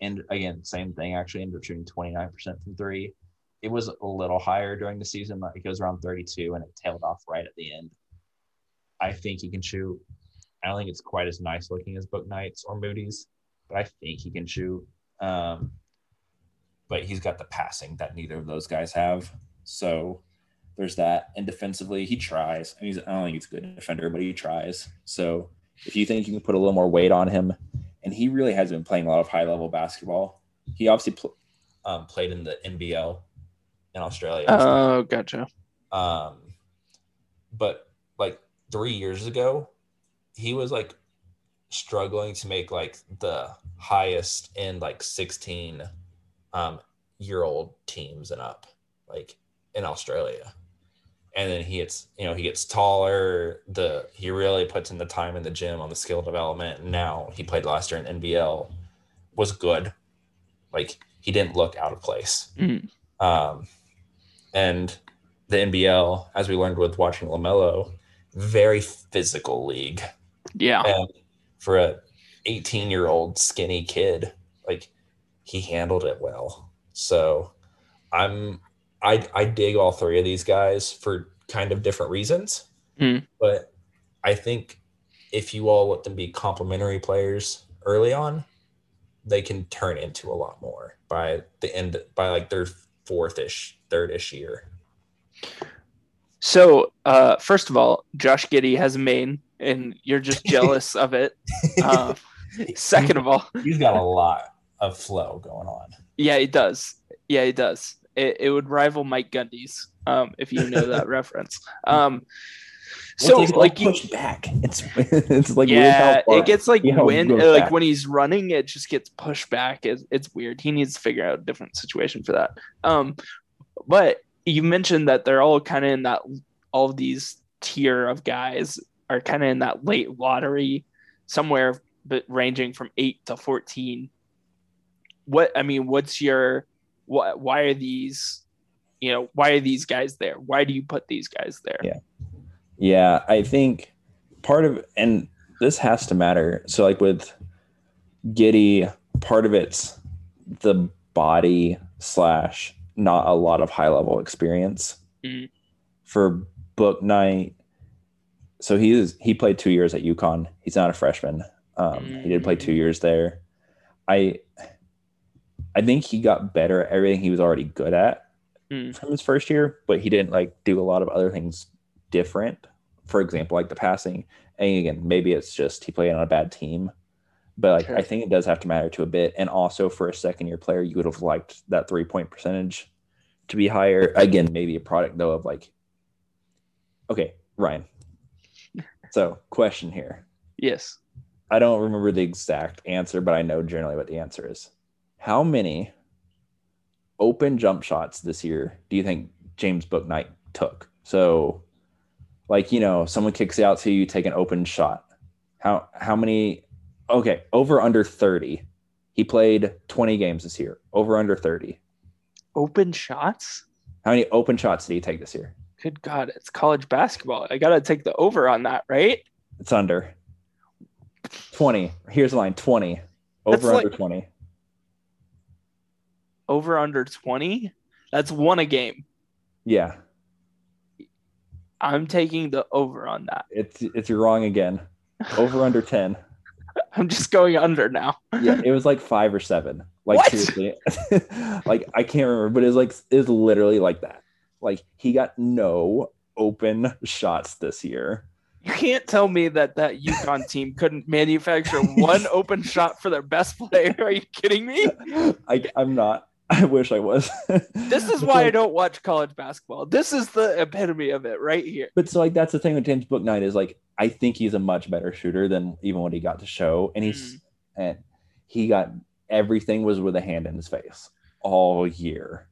And again, same thing, actually ended up shooting 29% from three. It was a little higher during the season. Like it goes around 32 and it tailed off right at the end. I think he can shoot. I don't think it's quite as nice looking as Bouknight's or Moody's, but I think he can shoot. Um, but he's got the passing that neither of those guys have. So there's that. And defensively, he tries. I, mean, he's, I don't think he's a good defender, but he tries. So if you think you can put a little more weight on him, and he really has been playing a lot of high level basketball. He obviously pl- um, played in the NBL in Australia. Oh, gotcha. But like three years ago, he was like struggling to make like the highest in like 16 um year old teams and up like in Australia. And then he gets, you know, he gets taller. The he really puts in the time in the gym on the skill development. And now he played last year in NBL, was good. Like he didn't look out of place. Mhm. Um, and the NBL, as we learned with watching LaMelo, very physical league. Yeah. And for a 18 year old skinny kid, like he handled it well. So I'm I I dig all three of these guys for kind of different reasons. Hmm. But I think if you all let them be complementary players early on, they can turn into a lot more by the end by like their fourth ish, third ish year. So, uh, first of all, Josh Giddey has a main, and you're just jealous of it. Uh, second of all, He's got a lot of flow going on. yeah, he does. Yeah, he does. It, it would rival Mike Gundy's, um, if you know that reference. Um, so, It's like, you, pushed back. It's it's like weird how yeah, far- it gets like when, like back. when he's running, it just gets pushed back. It's, it's weird. He needs to figure out a different situation for that. Um, but you mentioned that they're all kind of in that all of these tier of guys are kind of in that late lottery somewhere but ranging from 8 to 14 what i mean what's your what why are these you know why are these guys there why do you put these guys there Yeah. Yeah, I think part of and this has to matter. So like with Giddey, part of it's the body slash not a lot of high level experience. Mhm. For Bouknight, so he is he played two years at UConn. He's not a freshman. Um, He did play two years there. I I think he got better at everything he was already good at Mm. from his first year, but he didn't like do a lot of other things different. For example, like the passing. And again, maybe it's just he played on a bad team. But like Sure. I think it does have to matter to a bit. And also for a second year player, you would have liked that three point percentage to be higher. Again, maybe a product though of like okay, Ryan. So question here. yes I don't remember the exact answer, but I know generally what the answer is. How many open jump shots this year do you think James Bouknight took? So, like you know, someone kicks it out to you, you take an open shot. How how many? Okay, over under thirty. He played twenty games this year. Over under thirty. open shots How many open shots did he take this year? good god it's college basketball i gotta take the over on that right It's under twenty. Here's the line: twenty. That's Over under like- twenty. Over under 20 that's one a game Yeah, i'm taking the over on that it's it's you're wrong again. Over under ten. i'm just going under now Yeah, it was like five or seven. Like What? seriously, like I can't remember, but it was like it was literally like that. Like he got no open shots this year. You can't tell me that that UConn team couldn't manufacture one open shot for their best player. Are you kidding me? I I'm not. I wish I was. This is why I don't watch college basketball. This is the epitome of it right here. But so like that's the thing with James Bouknight is like I think he's a much better shooter than even what he got to show, and he's and he got everything was with a hand in his face all year.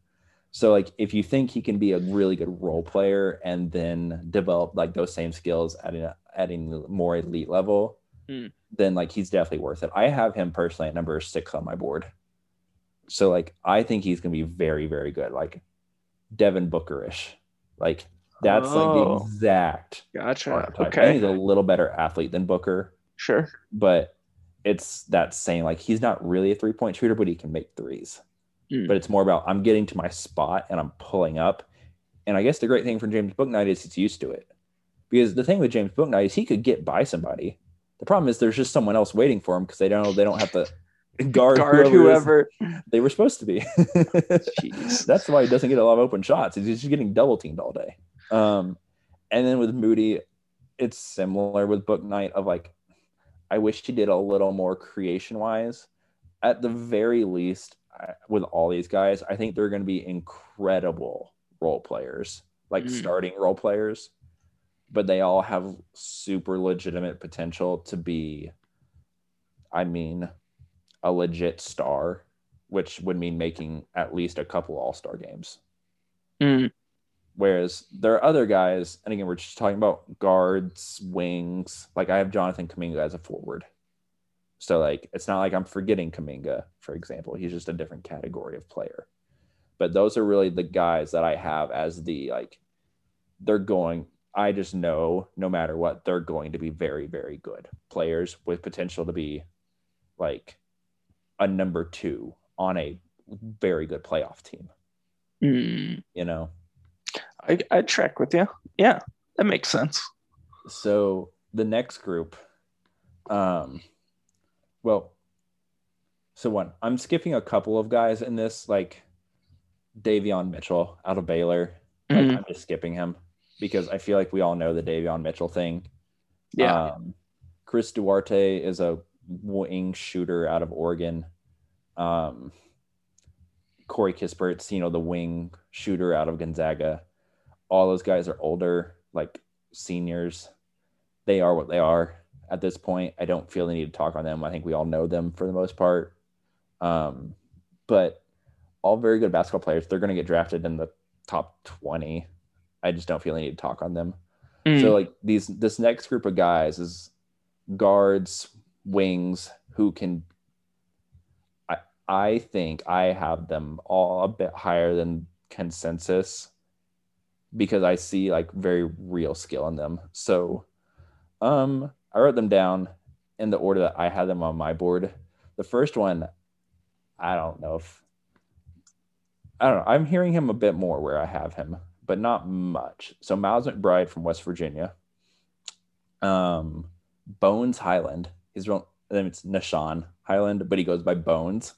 So like if you think he can be a really good role player and then develop like those same skills at an at a more elite level, Hmm. then like he's definitely worth it. I have him personally at number six on my board. So like I think he's gonna be very very good, like Devin Bookerish, like that's like the Oh. exact Gotcha. archetype. Okay. he's a little better athlete than Booker, Sure. but it's that same like he's not really a three point shooter, but he can make threes. Hmm. But it's more about I'm getting to my spot and I'm pulling up. And I guess the great thing for James Bouknight is he's used to it. Because the thing with James Bouknight is he could get by somebody. The problem is there's just someone else waiting for him because they don't they don't have to guard, Guard whoever, whoever. they were supposed to be. Jeez. That's why he doesn't get a lot of open shots. He's just getting double teamed all day. Um, and then with Moody, it's similar with Bouknight of like, I wish he did a little more creation wise. At the very least, I, with all these guys, I think they're going to be incredible role players, like Mm. starting role players. but they all have super legitimate potential to be, I mean, a legit star, which would mean making at least a couple All Star games. Mm. Whereas there are other guys, and again, we're just talking about guards, wings. Like I have Jonathan Kuminga as a forward. So like it's not like I'm forgetting Kuminga, for example. He's just a different category of player. But those are really the guys that I have as the like they're going I just know no matter what, they're going to be very, very good players with potential to be like a number two on a very good playoff team. Mm. You know? I I track with you. Yeah, that makes sense. So the next group, um, well, so one, I'm skipping a couple of guys in this, like Davion Mitchell out of Baylor. Like, Mhm. I'm just skipping him because I feel like we all know the Davion Mitchell thing. Yeah. Um, Chris Duarte is a wing shooter out of Oregon. Um, Corey Kispert's, you know, the wing shooter out of Gonzaga. All those guys are older, like seniors. They are what they are at this point. I don't feel the need to talk on them. I think we all know them for the most part. Um, but all very good basketball players. They're going to get drafted in the top 20. I just don't feel the need to talk on them. Mm. So like these this next group of guys is guards, wings who can I I think I have them all a bit higher than consensus because I see like very real skill in them. So um I wrote them down in the order that I had them on my board. The first one I don't know if I don't know. I'm hearing him a bit more where I have him, but not much. So Miles McBride from West Virginia. Um, Bones Hyland. He's real. Then it's Nah'Shon Hyland, but he goes by Bones.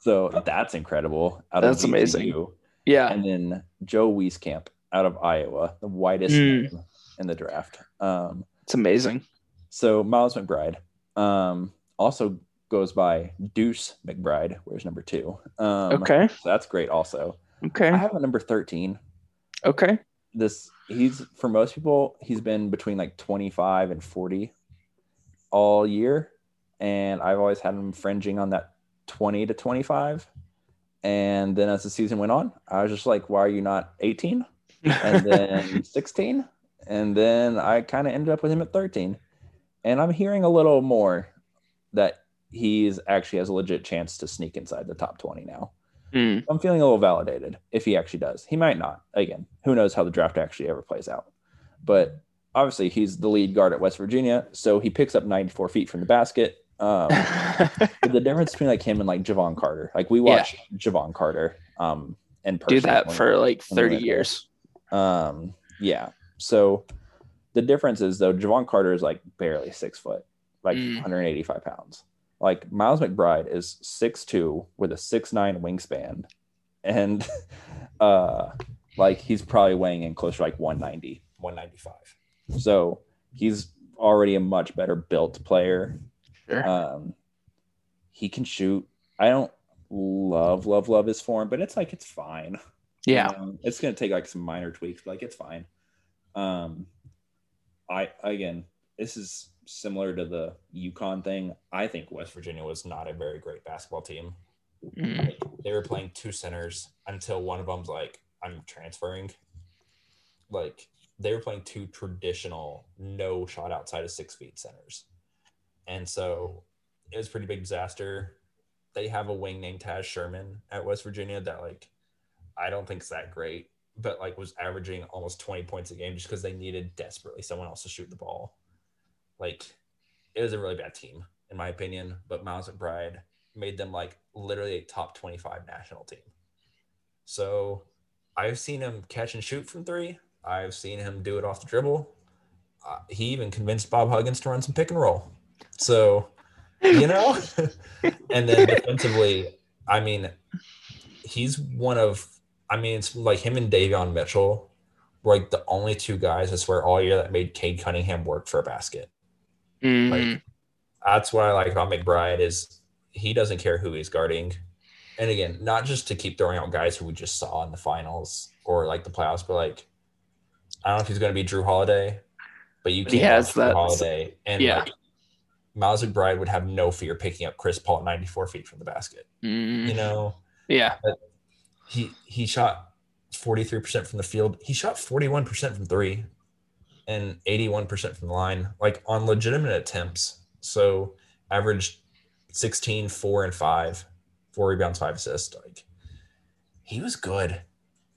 So that's incredible. Out That's of amazing. VCU. yeah. And then Joe Wieskamp out of Iowa, the whitest Mm. name in the draft. Um, It's amazing. so Miles McBride um, also goes by Deuce McBride, wears number two. Um, Okay. So that's great also. Okay. I have a number 13. Okay. This he's for most people, he's been between like 25 and 40 all year. And I've always had him fringing on that 20 to 25. And then as the season went on, I was just like, why are you not 18? And then 16. And then I kind of ended up with him at 13. And I'm hearing a little more that he's actually has a legit chance to sneak inside the top 20 now. Mm. I'm feeling a little validated if he actually does. He might not. Again, who knows how the draft actually ever plays out. But obviously, he's the lead guard at West Virginia, so he picks up 94 feet from the basket. Um, the difference between like him and like Jevon Carter, like we Yeah. watched Jevon Carter um person. Do that for like 30 years. Um, yeah. So the difference is though, Jevon Carter is like barely six foot, like Mm. 185 pounds. Like Miles McBride is 6'2 with a 6'9 wingspan. And uh like he's probably weighing in close to like 190, 195. So he's already a much better built player. Sure. Um he can shoot. I don't love, love, love his form, but it's like it's fine. yeah. Um, it's gonna take like some minor tweaks, but like it's fine. Um, I again, this is similar to the UConn thing. I think West Virginia was not a very great basketball team. Mm. Like, they were playing two centers until one of them's like, I'm transferring. Like they were playing two traditional no shot outside of six feet centers. And so it was pretty big disaster. They have a wing named Taz Sherman at West Virginia that like I don't think is that great, but like was averaging almost 20 points a game just because they needed desperately someone else to shoot the ball. Like it was a really bad team, in my opinion. But Miles McBride made them like literally a top 25 national team. So I've seen him catch and shoot from three. I've seen him do it off the dribble. Uh, he even convinced Bob Huggins to run some pick and roll. So, you know, and then defensively, I mean, he's one of, I mean, it's like him and Davion Mitchell were like the only two guys, I swear, all year that made Cade Cunningham work for a basket. Mm. Like, that's what I like about McBride is he doesn't care who he's guarding. And again, not just to keep throwing out guys who we just saw in the finals or like the playoffs, but like I don't know if he's going to be Jrue Holiday, but you can't have Jrue that- Holiday. And yeah. like, Miles McBride would have no fear picking up Chris Paul at 94 feet from the basket. Mm, You know, yeah. he he shot 43% from the field. He shot 41% from three and 81% from the line, like on legitimate attempts. So averaged 16, four and five, four rebounds, five assists. Like he was good.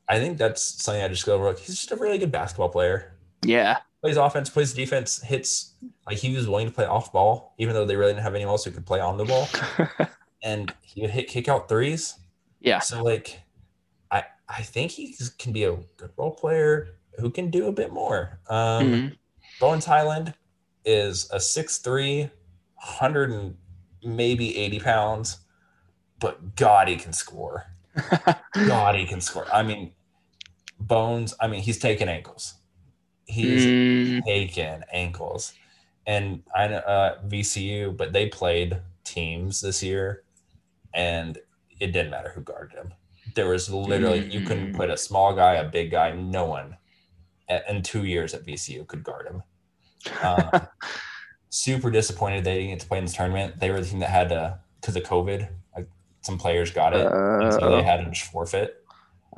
I think that's something I just go overlook. He's just a really good basketball player. Yeah. Plays offense, plays defense, hits like he was willing to play off ball, even though they really didn't have anyone else who could play on the ball. And he would hit kick out threes. yeah. So like, I I think he can be a good role player who can do a bit more. Um, Mhm. Bones Hyland is a 6'3", 100 and maybe 80 pounds, but God, he can score. God, he can score. I mean, Bones, I mean, he's taken ankles. He's Mm, taken ankles. And I know uh, VCU, but they played teams this year, and it didn't matter who guarded him. There was literally you couldn't put a small guy, a big guy, no one. a- In two years at VCU could guard him. Um, super disappointed they didn't get to play in this tournament. They were the team that had to because of COVID. Like some players got it, and so they uh, had to just forfeit.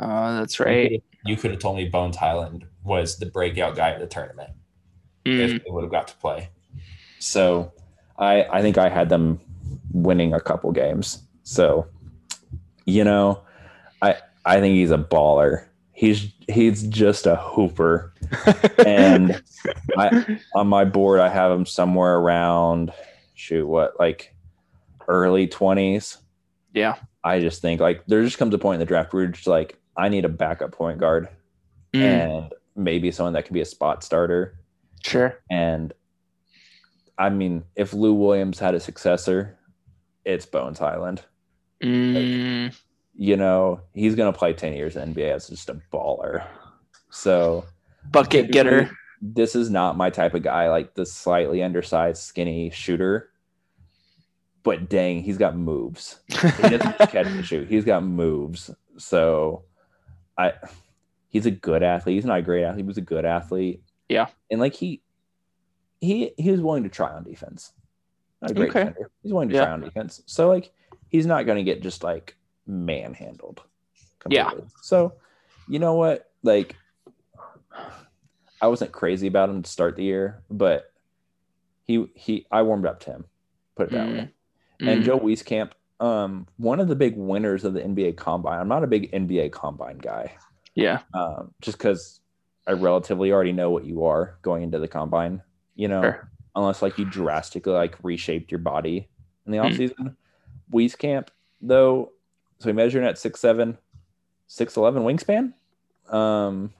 Oh, that's right. You could have told me Bones Hyland was the breakout guy at the tournament Mm, if they would have got to play. So I I think I had them winning a couple games. So you know, I I think he's a baller. He's he's just a hooper. And I on my board I have him somewhere around shoot what like early 20s. yeah. I just think like there just comes a point in the draft where you're just like I need a backup point guard Mm, and maybe someone that can be a spot starter. sure. And I mean, if Lou Williams had a successor, it's Bones Hyland. Mm, You know, he's going to play 10 years in NBA as just a baller. So, bucket getter. this is not my type of guy, like the slightly undersized, skinny shooter. But dang, he's got moves. He doesn't catch and shoot, he's got moves. So, I. He's a good athlete. He's not a great athlete. He was a good athlete. Yeah. and like he, he he was willing to try on defense. Not a great Okay. defender. He's willing to Yeah. try on defense. So like he's not going to get just like manhandled. Yeah. So you know what? Like I wasn't crazy about him to start the year, but he he I warmed up to him. Put it that Mm. way. And Mm, Joe Wieskamp, um, one of the big winners of the NBA Combine. I'm not a big NBA Combine guy yeah. um, just because I relatively already know what you are going into the combine, you know, Sure. unless like you drastically like reshaped your body in the Hmm. off season. Wieskamp, though, so we measured at six seven, six eleven wingspan. Um,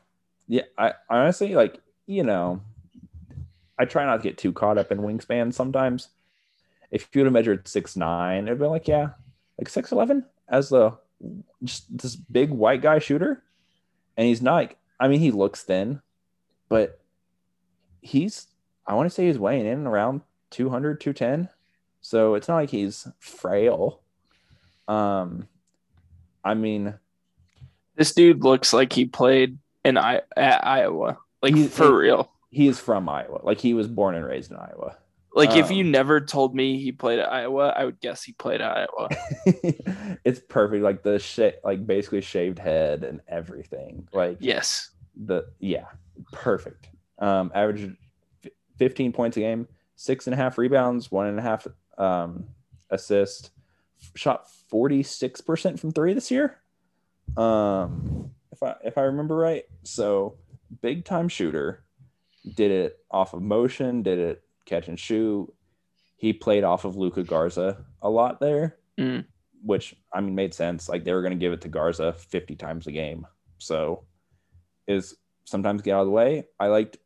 yeah, I, I honestly like you know, I try not to get too caught up in wingspan sometimes. If you would have measured six nine, it'd be like yeah, like six eleven as the just this big white guy shooter and he's not like I mean he looks thin, but he's I want to say he's weighing in around 200 210. So it's not like he's frail. Um I mean This dude looks like he played in I- at Iowa. Like for real. he is from Iowa. Like he was born and raised in Iowa. Like if um, you never told me he played at Iowa, I would guess he played at Iowa. it's perfect like the shit like basically shaved head and everything. Like Yes. the yeah, perfect. Um, average f- 15 points a game, six and a half rebounds, one and a half um, assist. Shot 46% from three this year. Um, if I if I remember right, so big time shooter. Did it off of motion. Did it catch and shoot. He played off of Luka Garza a lot there, Mm. which I mean made sense. Like they were going to give it to Garza 50 times a game. So is sometimes get out of the way. I liked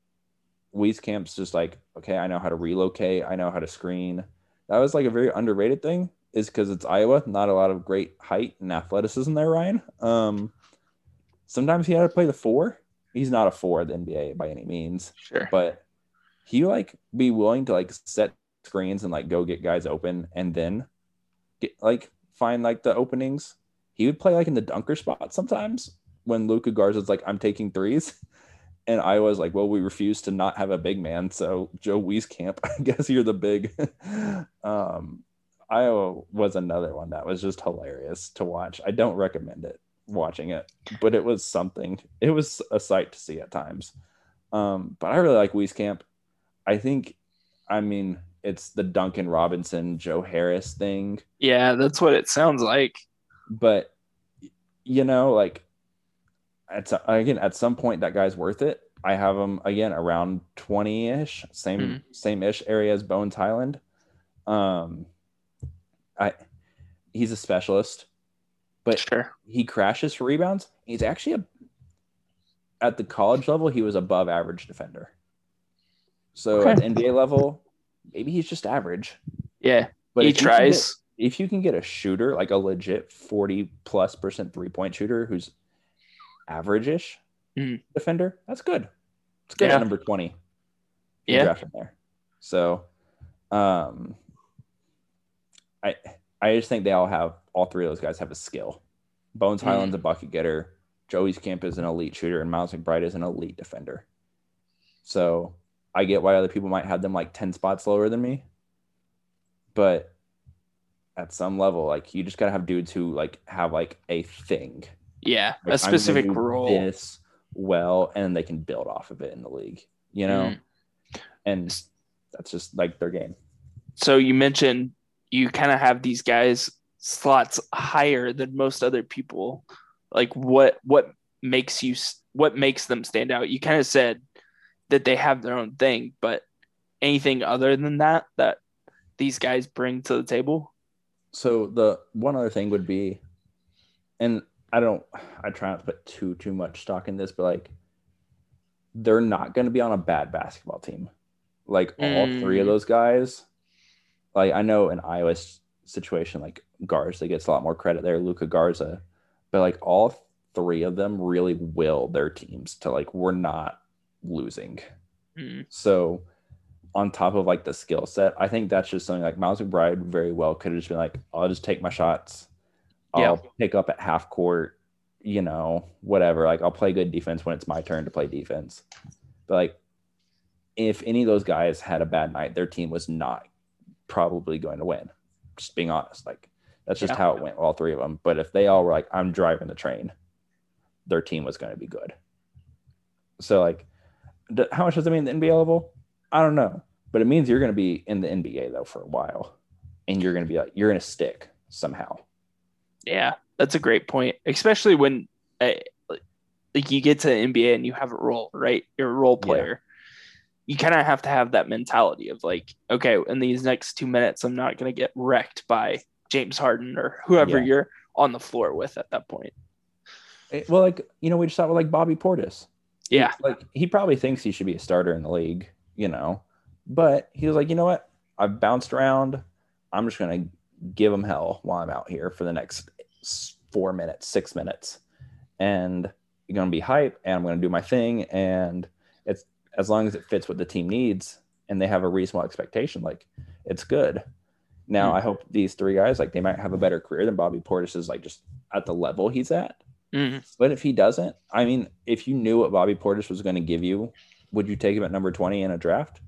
Wieskamp's just like, okay, I know how to relocate, I know how to screen. That was like a very underrated thing, is because it's Iowa, not a lot of great height and athleticism there, Ryan. Um sometimes he had to play the four. He's not a four at the NBA by any means, Sure. but he like be willing to like set screens and like go get guys open and then get like find like the openings. He would play like in the dunker spot sometimes when Luka Garza's like, I'm taking threes. and Iowa's like, well, we refuse to not have a big man, so Joe Wieskamp, I guess you're the big. um, Iowa was another one that was just hilarious to watch. I don't recommend it watching it, but it was something. It was a sight to see at times. Um, but I really like Wieskamp. I think, I mean, it's the Duncan Robinson, Joe Harris thing, Yeah, that's what it sounds like. but you know, like at some, again, at some point that guy's worth it. I have him again around 20 ish, same Mhm. same ish area as Bones Hyland. Um, I he's a specialist, but Sure. he crashes for rebounds. He's actually a at the college level, he was above average defender. So at the NBA level, maybe he's just average. Yeah. But he if you get- tries. if you can get a shooter, like a legit 40 plus percent three point shooter who's average ish Mhm. defender, that's good. It's good Yeah. at number 20. Yeah. draft him there. So um I I just think they all have all three of those guys have a skill. Bones Mhm. Hyland's a bucket getter, Joe Wieskamp is an elite shooter, and Miles McBride is an elite defender. So I get why other people might have them like 10 spots lower than me. But at some level, like you just gotta have dudes who like have like a thing. Yeah. Like, a specific role. This well, and they can build off of it in the league, you know? Mhm. And that's just like their game. So you mentioned you kind of have these guys slots higher than most other people. Like what what makes you what makes them stand out? You kind of said that they have their own thing, but anything other than that that these guys bring to the table? So the one other thing would be, and I don't, I try not to put too too much stock in this, but like, they're not going to be on a bad basketball team. Like all three of Mm. those guys, like I know in Iowa's situation, like Garza gets a lot more credit there, Luka Garza, but like all three of them really will their teams to like we're not losing. Mm, So on top of like the skill set, I think that's just something like Miles McBride very well could have just been like, I'll just take my shots. I'll Yeah. pick up at half court, you know, whatever. Like I'll play good defense when it's my turn to play defense. But like if any of those guys had a bad night, their team was not probably going to win. Just being honest. Like that's just Yeah. how it went, all three of them. But if they all were like, I'm driving the train, their team was going to be good. So like how much does it mean the NBA level? I don't know, but it means you're going to be in the NBA though for a while, and you're going to be like you're going to stick somehow. yeah, that's a great point, especially when uh, like you get to the NBA and you have a role, right? You're a role Yeah. player. You kind of have to have that mentality of like, okay, in these next two minutes, I'm not going to get wrecked by James Harden or whoever Yeah. you're on the floor with at that point. It- well, like you know, we just saw with like Bobby Portis. Yeah, Like he probably thinks he should be a starter in the league, you know, but he was like, you know what? I've bounced around. I'm just going to give him hell while I'm out here for the next four minutes, six minutes, and you're going to be hype, and I'm going to do my thing, and it's as long as it fits what the team needs, and they have a reasonable expectation, like it's good. Now, Mm. I hope these three guys, like, they might have a better career than Bobby Portis is, like, just at the level he's at. Mhm. But if he doesn't, I mean, if you knew what Bobby Portis was going to give you, would you take him at number 20 in a draft?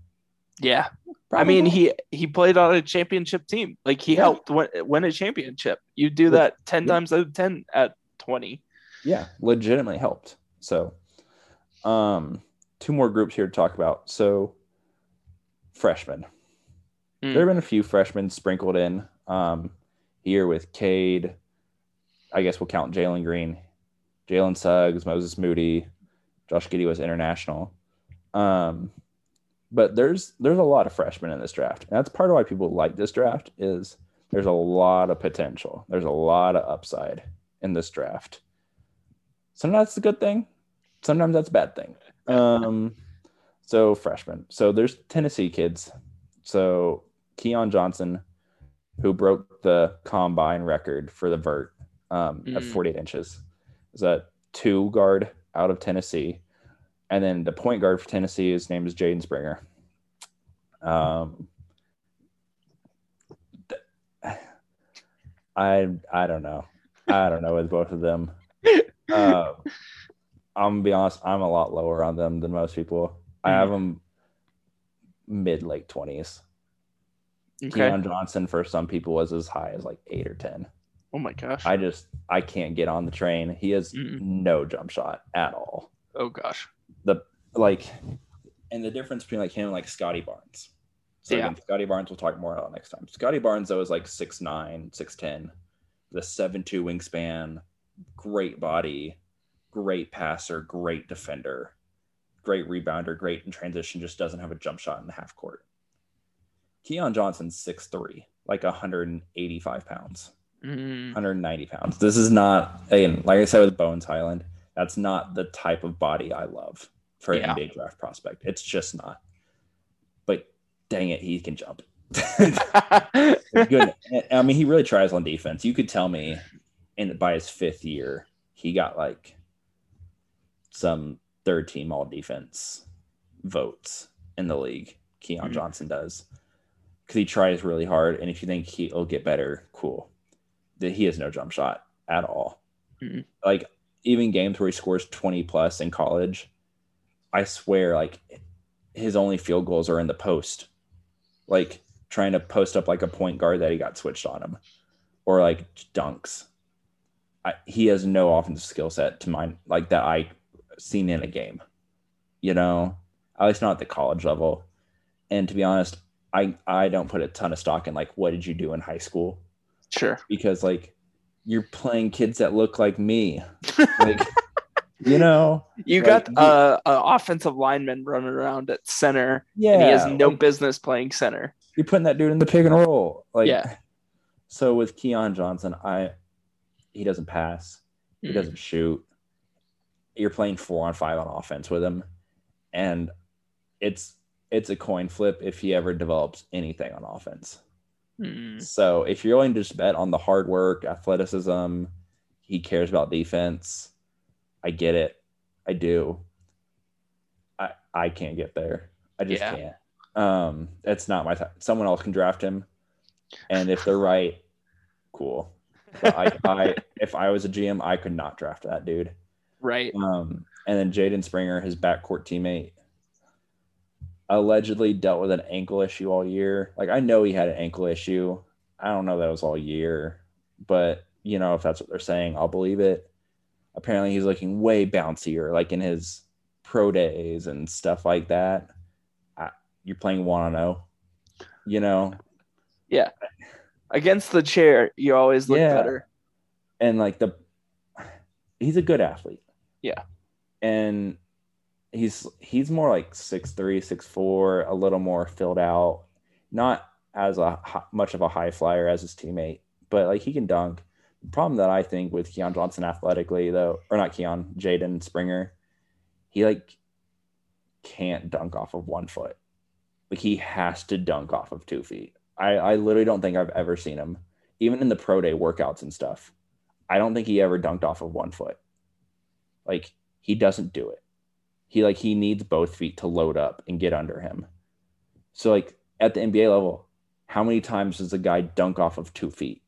yeah. I mean, he he played on a championship team. Like he Yeah. helped win, win a championship. You do that ten yeah. times out of ten at twenty. yeah, legitimately helped. So, um, two more groups here to talk about. So, freshmen. Mm. There have been a few freshmen sprinkled in um, here with Cade. I guess we'll count Jalen Green, Jalen Suggs, Moses Moody, Josh Giddey was international. Um, but there's there's a lot of freshmen in this draft. And that's part of why people like this draft is there's a lot of potential. There's a lot of upside in this draft. Sometimes that's a good thing. Sometimes that's a bad thing. Um, so freshmen. So there's Tennessee kids. So Keon Johnson, who broke the combine record for the vert um, at Mm. 48 inches, is a two guard out of Tennessee. And then the point guard for Tennessee, his name is Jaden Springer. Um, I I don't know. I don't know with both of them. Uh, I'm gonna be honest, I'm a lot lower on them than most people. I have them mid late twenties. Okay. Keon Johnson for some people was as high as like eight or ten. Oh my gosh. I just I can't get on the train. He has Mm. no jump shot at all. oh gosh. The like, and the difference between like him and like Scottie Barnes. So Yeah. again, Scottie Barnes we'll talk more about next time. Scottie Barnes though is like 6'9", 6'10", the seven two wingspan, great body, great passer, great defender, great rebounder, great in transition. Just doesn't have a jump shot in the half court. Keon Johnson's 6'3", like 185 pounds. Mm, 190 pounds. This is not, again, like I said with Bones Hyland, that's not the type of body I love for an Yeah. NBA draft prospect. It's just not. But dang it, he can jump. Good. I mean, he really tries on defense. You could tell me, in by his fifth year, he got like some third team all defense votes in the league. Keon Mhm. Johnson does because he tries really hard. And if you think he'll get better, cool. That he has no jump shot at all. Mhm. Like even games where he scores twenty plus in college, I swear, like his only field goals are in the post, like trying to post up like a point guard that he got switched on him, or like dunks. I, he has no offensive skill set to mine like that I seen in a game. You know, at least not at the college level. And to be honest, I I don't put a ton of stock in like what did you do in high school sure. because like you're playing kids that look like me, like you know, You Like, got uh, an offensive lineman running around at center, yeah. and he has no like, business playing center. you're putting that dude in the pick and roll. Like, Yeah. So with Keon Johnson, I he doesn't pass, he Mm. doesn't shoot. You're playing four on five on offense with him, and it's it's a coin flip if he ever develops anything on offense. Mm. So if you're willing to just bet on the hard work, athleticism, he cares about defense. I get it. I do. I I can't get there. I just Yeah. can't. Um, it's not my time. Someone else can draft him, and if they're right, cool. But I, I if I was a GM, I could not draft that dude. Right. Um, and then Jaden Springer, his backcourt teammate, allegedly dealt with an ankle issue all year. Like I know he had an ankle issue. I don't know that was all year, but you know if that's what they're saying, I'll believe it. Apparently, he's looking way bouncier, like in his pro days and stuff like that. I, you're playing one on zero, you know, Yeah, Against the chair, you always look Yeah. better. and like the he's a good athlete Yeah. and he's he's more like six three six four a little more filled out not as a much of a high flyer as his teammate but like he can dunk the problem that i think with keon johnson athletically though or not keon jaden springer he like can't dunk off of one foot like he has to dunk off of two feet i i literally don't think i've ever seen him even in the pro day workouts and stuff I don't think he ever dunked off of one foot. Like he doesn't do it. He like he needs both feet to load up and get under him. So like at the NBA level, how many times does a guy dunk off of two feet?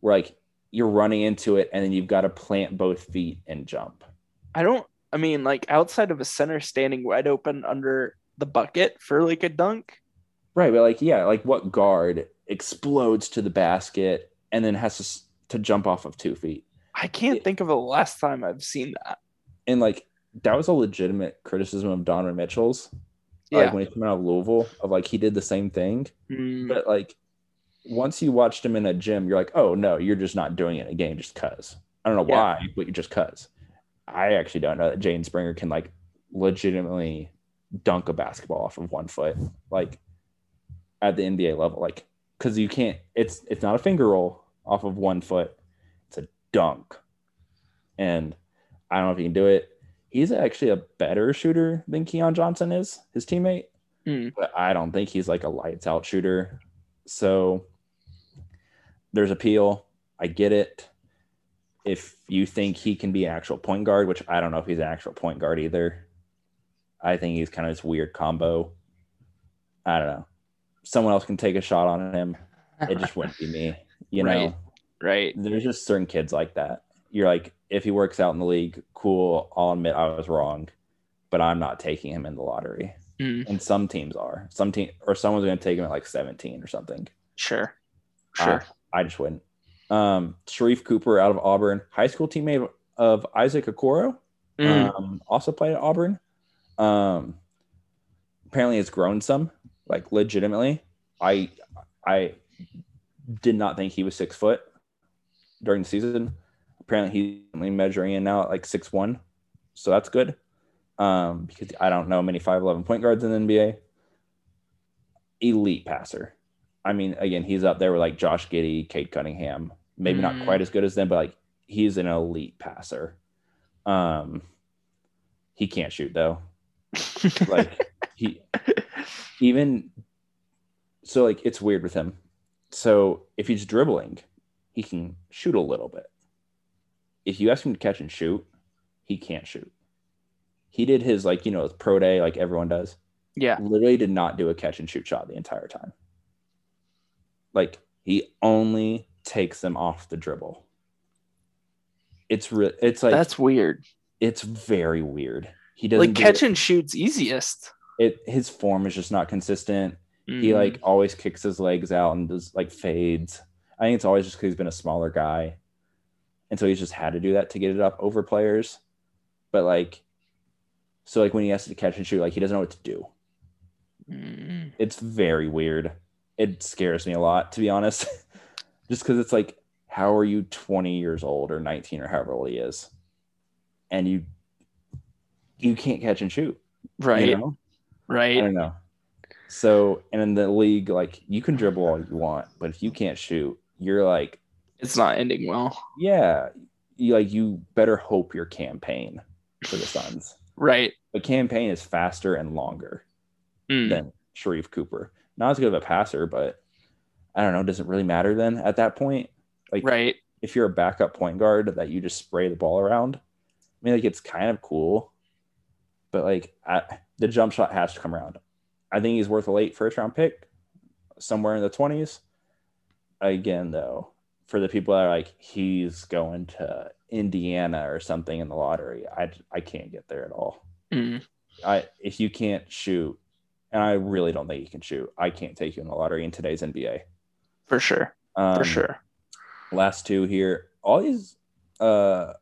Where like you're running into it and then you've got to plant both feet and jump. I don't. I mean, like outside of a center standing wide open under the bucket for like a dunk. Right, but like yeah, like what guard explodes to the basket and then has to to jump off of two feet? I can't think of the last time I've seen that. And like that was a legitimate criticism of Donovan Mitchell's. Yeah. like when he came out of Louisville, of like he did the same thing. Mm, But like once you watched him in a gym, you're like, oh no, you're just not doing it in a game just cause. I don't know Yeah. why, but you just cause. I actually don't know that Jaden Springer can like legitimately dunk a basketball off of one foot, like at the NBA level, like because you can't. It's it's not a finger roll off of one foot. It's a dunk, and I don't know if he can do it. He's actually a better shooter than Keon Johnson is, his teammate Mm. but I don't think he's like a lights out shooter. So there's appeal. I get it. If you think he can be an actual point guard, which I don't know if he's an actual point guard either, I think he's kind of this weird combo. I don't know. Someone else can take a shot on him. It just wouldn't be me. You know, Right. right. there's just certain kids like that. You're like, if he works out in the league, cool. I'll admit I was wrong, but I'm not taking him in the lottery. Mm, And some teams are. Some team or someone's going to take him at like 17 or something. sure. Sure. I, I just wouldn't. Um, Sharife Cooper out of Auburn, high school teammate of Isaac Okoro, Mm, um, also played at Auburn. Um, apparently has grown some, like legitimately. I I did not think he was six foot during the season. Apparently he's only measuring in now at like six one, so that's good. Um, because I don't know many five eleven point guards in the NBA. Elite passer. I mean, again, he's up there with like Josh Giddey, Cade Cunningham. Maybe not Mm. quite as good as them, but like he's an elite passer. Um, he can't shoot though. Like he even so like it's weird with him. So if he's dribbling, he can shoot a little bit. If you ask him to catch and shoot, he can't shoot. He did his like you know his pro day like everyone does. yeah. Literally did not do a catch and shoot shot the entire time. Like he only takes them off the dribble. It's re- it's like That's weird. it's very weird. He doesn't Like do catch it- and shoot's easiest. it. His form is just not consistent. He Mm, like always kicks his legs out and does like fades. I think it's always just because he's been a smaller guy, and so he's just had to do that to get it up over players. But like, so like when he has to catch and shoot, like he doesn't know what to do. mm, It's very weird. It scares me a lot, to be honest, just because it's like, how are you 20 years old or 19 or however old he is, and you you can't catch and shoot, you right. I Right. don't know. So, and in the league, like you can dribble all you want, but if you can't shoot, you're like, It's not ending well. yeah, you like you better hope your Cam Payne for the Suns. Right. The Cam Payne is faster and longer Mm, than Sharife Cooper. Not as good of a passer, but I don't know. Does it really matter then at that point? Like, right. if you're a backup point guard that you just spray the ball around, I mean, like it's kind of cool, but like I, the jump shot has to come around. I think he's worth a late first round pick, somewhere in the twenties. Again, though, for the people that are like he's going to Indiana or something in the lottery, I I can't get there at all. Mm, I if you can't shoot, and I really don't think you can shoot, I can't take you in the lottery in today's NBA. for sure. Um, For sure. last two here. All these uh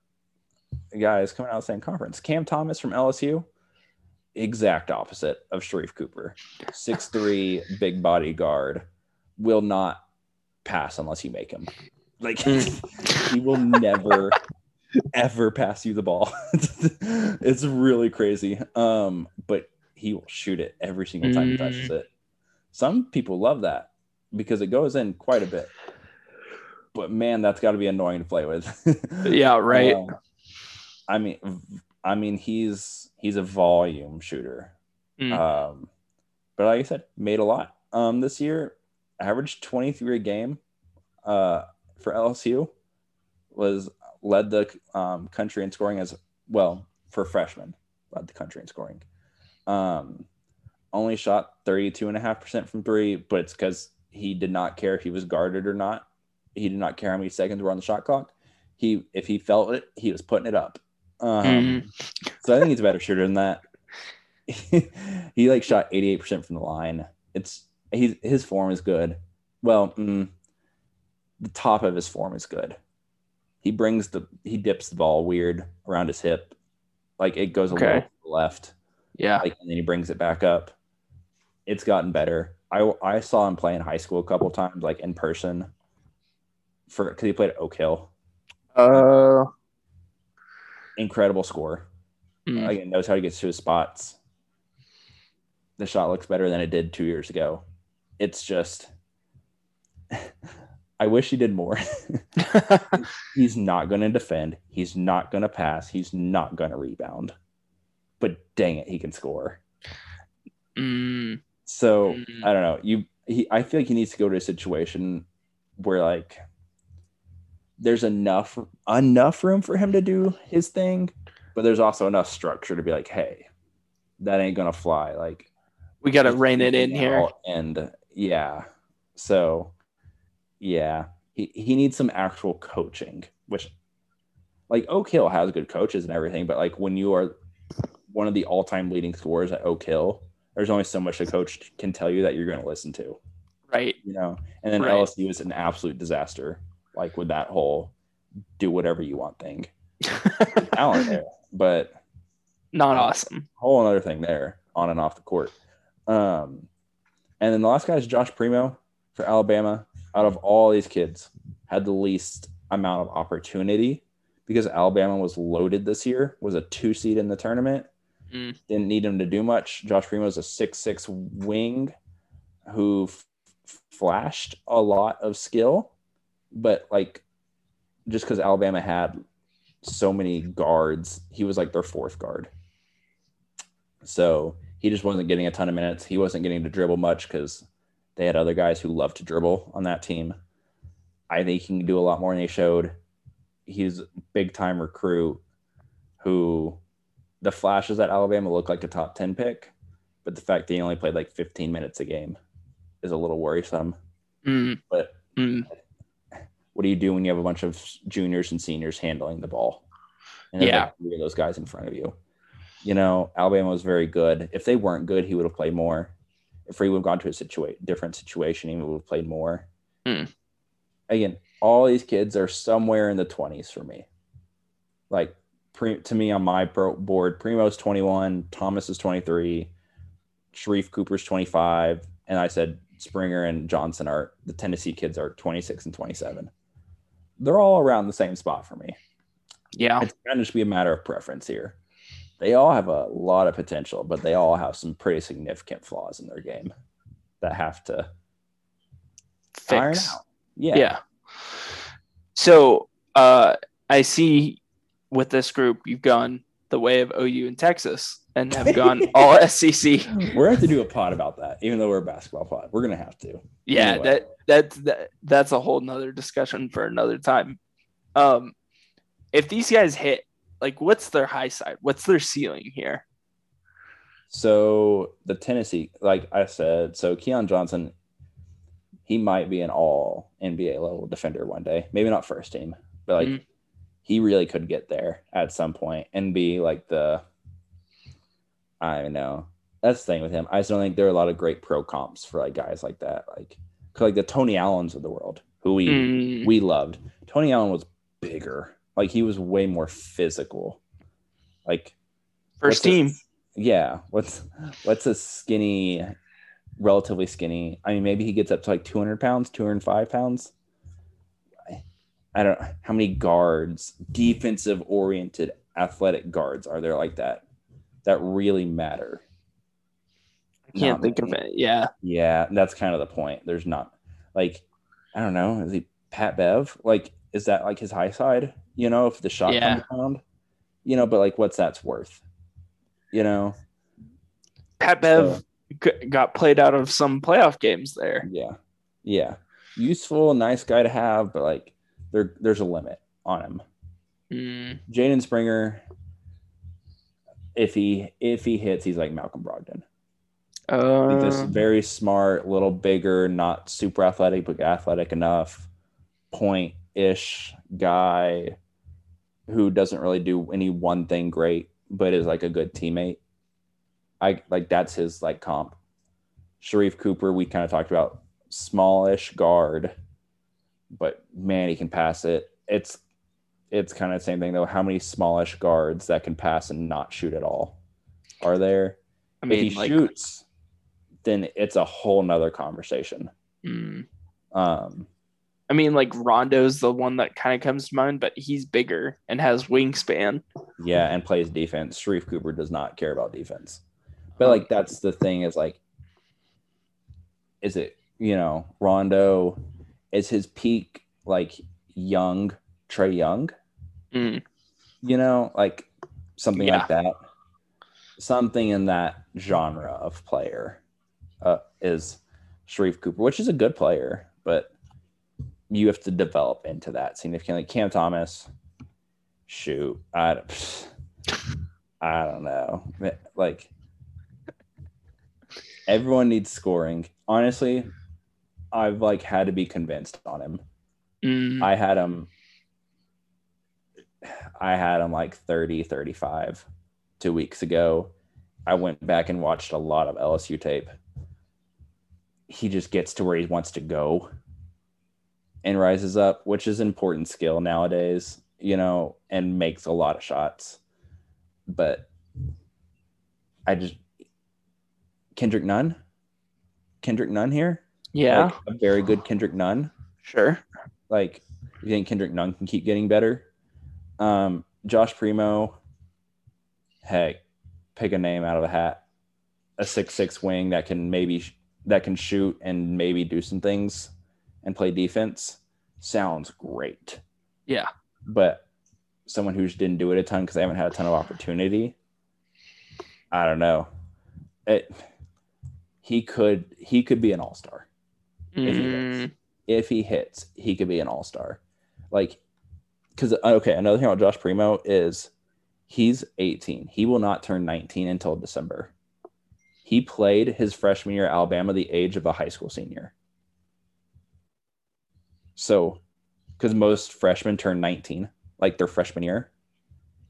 guys coming out of the same conference. Cam Thomas from LSU, exact opposite of Sharife Cooper. Six three, big body guard, will not pass unless you make him. Like he will never ever pass you the ball. it's really crazy. Um, but he will shoot it every single time he touches it. Some people love that because it goes in quite a bit. But man, that's got to be annoying to play with. Yeah. Right. Um, I mean, I mean, he's he's a volume shooter. Mm. Um, but like I said, made a lot. Um, this year, averaged twenty three a game. Uh, for LSU, was led the um, country in scoring as well for freshmen. Led the country in scoring. Um, only shot 32.5% from three, but it's because he did not care if he was guarded or not. He did not care how many seconds were on the shot clock. He, if he felt it, he was putting it up. Um, Mhm. So I think he's a better shooter than that. he like shot 88% from the line. It's he's his form is good. Well, mm, the top of his form is good. He brings the he dips the ball weird around his hip, like it goes a Okay. little to the left, Yeah. like and then he brings it back up. It's gotten better. I I saw him play in high school a couple times, like in person, for because he played at Oak Hill. Uh. Incredible score. mm, Again, knows how to get to his spots. The shot looks better than it did two years ago. It's just, I wish he did more. he's not going to defend. He's not going to pass. He's not going to rebound. But dang it, he can score. mm, So Mm. I don't know. You, he, I feel like he needs to go to a situation where like there's enough enough room for him to do his thing, but there's also enough structure to be like, hey, that ain't gonna fly. Like we got to rein it in here. and yeah, so yeah, he he needs some actual coaching, which like Oak Hill has good coaches and everything, but like when you are one of the all-time leading scorers at Oak Hill, there's only so much a coach can tell you that you're going to listen to, Right. you know. And then Right. LSU is an absolute disaster, like with that whole do whatever you want thing. Talent there, but Not awesome. whole other thing there on and off the court. Um, and then the last guy is Josh Primo for Alabama. Out of all these kids, had the least amount of opportunity because Alabama was loaded this year. Was a two seed in the tournament. Mm. Didn't need him to do much. Josh Primo is a six six wing who f- flashed a lot of skill, but like just because Alabama had so many guards, he was like their fourth guard. So he just wasn't getting a ton of minutes. He wasn't getting to dribble much because they had other guys who love to dribble on that team. I think he can do a lot more than he showed. He's a big time recruit who the flashes at Alabama look like a top 10 pick, but the fact that he only played like 15 minutes a game is a little worrisome. Mm, But mm. what do you do when you have a bunch of juniors and seniors handling the ball? And Yeah. like three of those guys in front of you. You know, Alabama was very good. If they weren't good, he would have played more. If we would have gone to a situa- different situation, he would have played more. Hmm. Again, all these kids are somewhere in the 20s for me. Like, pre- to me on my pro- board, Primo's 21, Thomas is 23, Sharife Cooper's 25, and I said Springer and Johnson are the Tennessee kids are 26 and 27. They're all around the same spot for me. Yeah. It's kind of just be a matter of preference here. They all have a lot of potential, but they all have some pretty significant flaws in their game that have to iron Fix. out. Yeah. Yeah. So uh, I see with this group, you've gone the way of OU in Texas and have gone all SEC. We're have to do a pod about that, even though we're a basketball pod. We're gonna have to. Yeah, Anyway. that that's that, that's a whole nother discussion for another time. Um, if these guys hit, like, what's their high side? What's their ceiling here? So the Tennessee, like I said, so Keon Johnson, he might be an all NBA level defender one day. Maybe not first team, but like Mhm. he really could get there at some point and be like the I don't know. That's the thing with him. I just don't think there are a lot of great pro comps for like guys like that. Like like the Tony Allens of the world, who we Mm, we loved. Tony Allen was bigger. Like he was way more physical. Like first what's a- team. yeah. What's what's a skinny, relatively skinny? I mean, maybe he gets up to like 200 pounds, 205 pounds. I- don't know how many guards, defensive oriented athletic guards are there like that that really matter. I can't Not think of it. Yeah. Yeah, that's kind of the point. There's not like I don't know, is he Pat Bev? Like, is that like his high side? You know, if the shot Yeah. comes around, you know, but like, what's that's worth? You know, Pat Bev g- got played out of some playoff games there. yeah, yeah, useful, nice guy to have, but like, there there's a limit on him. Mm, Jaden Springer, if he if he hits, he's like Malcolm Brogdon. Like this uh, very smart, little bigger, not super athletic, but athletic enough, point ish guy who doesn't really do any one thing great, but is like a good teammate. I like that's his like comp. Sharife Cooper, we kind of talked about smallish guard, but man, he can pass it. It's it's kind of the same thing though. How many smallish guards that can pass and not shoot at all are there? I mean, if he like, shoots, then it's a whole nother conversation. mm, Um, I mean, like Rondo's the one that kind of comes to mind, but he's bigger and has wingspan. yeah, and plays defense. Sharife Cooper does not care about defense, but like that's the thing is like, is it you know Rondo is his peak like young Trae Young? Mm, You know, like something Yeah. like that. Something in that genre of player uh, is Sharife Cooper, which is a good player, but you have to develop into that significantly. Cam Thomas, shoot, I, don't- I don't know. Like everyone needs scoring. Honestly, I've like had to be convinced on him. mm, I had him. I had him like 30, 35 two weeks ago. I went back and watched a lot of LSU tape. He just gets to where he wants to go and rises up, which is important skill nowadays, you know, and makes a lot of shots. But I just Kendrick Nunn, Kendrick Nunn here, Yeah, like a very good Kendrick Nunn. sure. Like, you think Kendrick Nunn can keep getting better? Um, Josh Primo, Hey, pick a name out of a hat. A six six wing that can maybe that can shoot and maybe do some things and play defense sounds great. Yeah. But someone who just didn't do it a ton because they haven't had a ton of opportunity. I don't know. It he could he could be an all star If he Mm, hits. if he hits, he could be an all star. Like, because okay, another thing about Josh Primo is he's 18. He will not turn 19 until December. He played his freshman year at Alabama the age of a high school senior. So, because most freshmen turn 19, like their freshman year,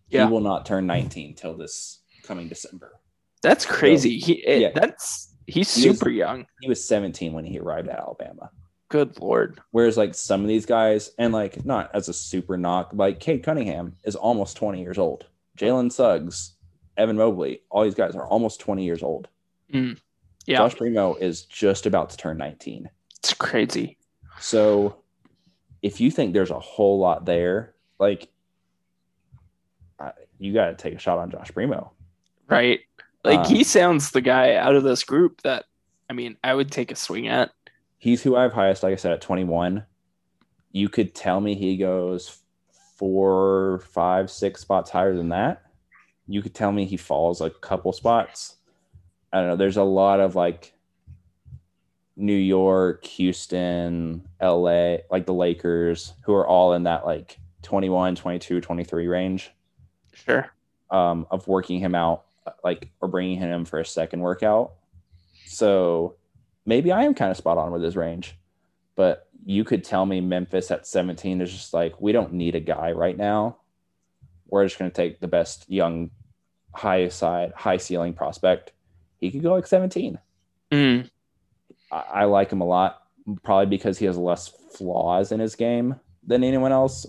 Yeah. he will not turn 19 till this coming December. that's crazy. He it- yeah. that's he's He super young. He was 17 when he arrived at Alabama. Good lord. Whereas like some of these guys, and like not as a super knock, like Cade Cunningham is almost 20 years old. Jalen Suggs, Evan Mobley, all these guys are almost 20 years old. Mm. Yeah, Josh Primo is just about to turn 19. it's crazy. So if you think there's a whole lot there, like I, you got to take a shot on Josh Primo. Right. Like Uh, he sounds the guy out of this group that I mean, I would take a swing at. He's who I have highest, like I said, at 21. You could tell me he goes four, five, six spots higher than that. You could tell me he falls a couple spots. I don't know. There's a lot of like New York, Houston, LA, like the Lakers, who are all in that like 21, 22, 23 range Sure. um, of working him out, like or bringing him for a second workout. So maybe I am kind of spot on with his range, but you could tell me Memphis at 17 is just like we don't need a guy right now. We're just going to take the best young, high side, high ceiling prospect. He could go like 17. Mm, I, I like him a lot, probably because he has less flaws in his game than anyone else.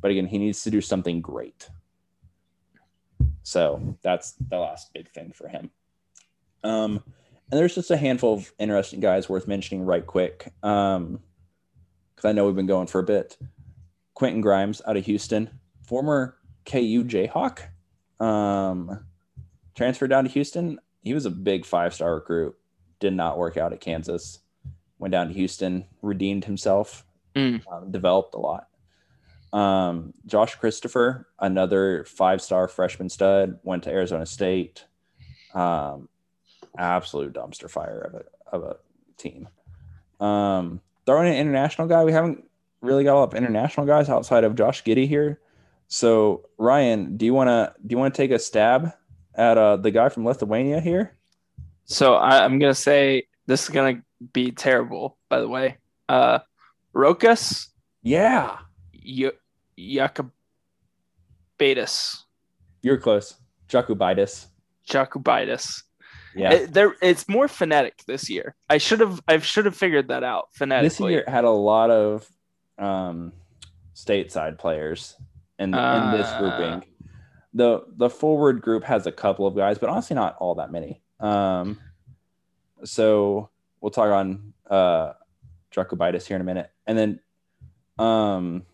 But again, he needs to do something great. So that's the last big thing for him. Um, and there's just a handful of interesting guys worth mentioning right quick. Um, because I know we've been going for a bit. Quentin Grimes out of Houston, former KU Jayhawk, um, transferred down to Houston. He was a big five star recruit did not work out at Kansas. Went down to Houston, redeemed himself, Mm. um, developed a lot. Um, Josh Christopher, another five star freshman stud, went to Arizona State. Um, absolute dumpster fire of a, of a team. Um, throwing an international guy, we haven't really got a lot of international guys outside of Josh Giddey here. So Ryan, do you want to do you want to take a stab at uh, the guy from Lithuania here? So I, I'm gonna say this is gonna be terrible, by the way. Uh Rokas Yeah, y- Jakubaitis. You're close. Jakubaitis. Jakubaitis. Yeah. It- there it's more phonetic this year. I should have I should have figured that out phonetically. this year had a lot of um, stateside players in, in this Uh. grouping. The the forward group has a couple of guys, but honestly not all that many. Um, so we'll talk on uh Jakubaitis here in a minute. And then um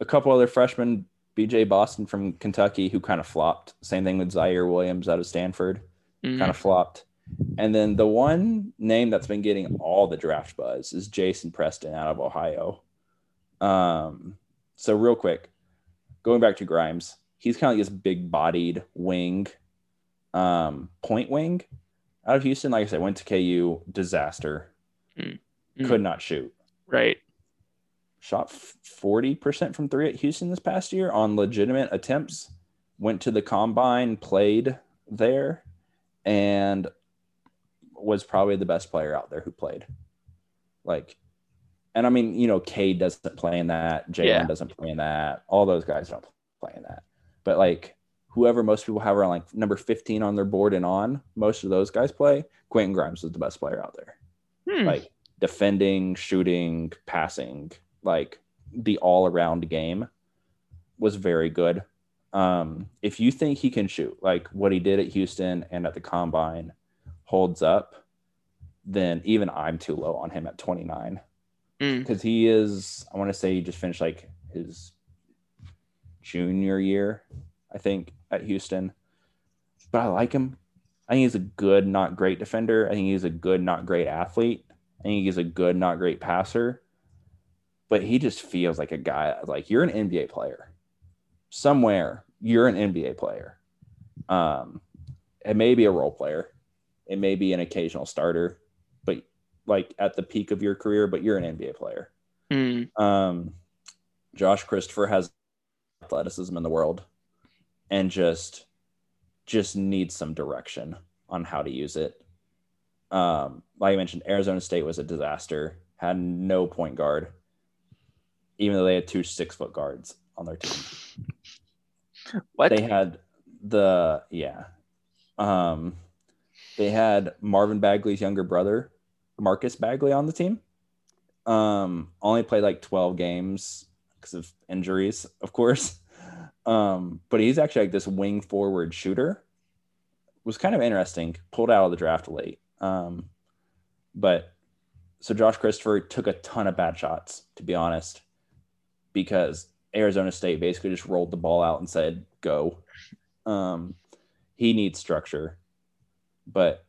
a couple other freshmen, BJ Boston from Kentucky, who kind of flopped. Same thing with Ziaire Williams out of Stanford. Mhm. kind of flopped. And then the one name that's been getting all the draft buzz is Jason Preston out of Ohio. Um, so real quick, going back to Grimes, he's kind of like this big bodied wing, um, point wing out of Houston. Like I said, went to KU, disaster, Mm. could not shoot. right. Shot forty percent from three at Houston this past year on legitimate attempts. Went to the combine, played there, and was probably the best player out there who played. Like, and I mean, you know, Cade doesn't play in that. Jalen Yeah. doesn't play in that. All those guys don't play in that. but like whoever most people have around like number 15 on their board and on, most of those guys play. Quentin Grimes is the best player out there. Hmm. Like defending, shooting, passing, like the all around game was very good. Um, if you think he can shoot like what he did at Houston and at the combine holds up, then even I'm too low on him at 29 Mm. because he is i want to say he just finished like his junior year i think at houston. But i like him. I think he's a good not great defender. I think he's a good not great athlete. I think he's a good not great passer. But he just feels like a guy like you're an nba player. Somewhere you're an nba player. Um it may be a role player. It may be an occasional starter. But like at the peak of your career, but you're an NBA player. Mm. Um, Josh Christopher has athleticism in the world, and just just needs some direction on how to use it. Um, like I mentioned, Arizona State was a disaster. Had no point guard, even though they had two six foot guards on their team What? they had the yeah um they had marvin bagley's younger brother marcus bagley on the team um only played like 12 games because of injuries of course um but he's actually like this wing forward shooter was kind of interesting pulled out of the draft late um but so josh christopher took a ton of bad shots to be honest because Arizona State basically just rolled the ball out and said, go. Um, he needs structure, but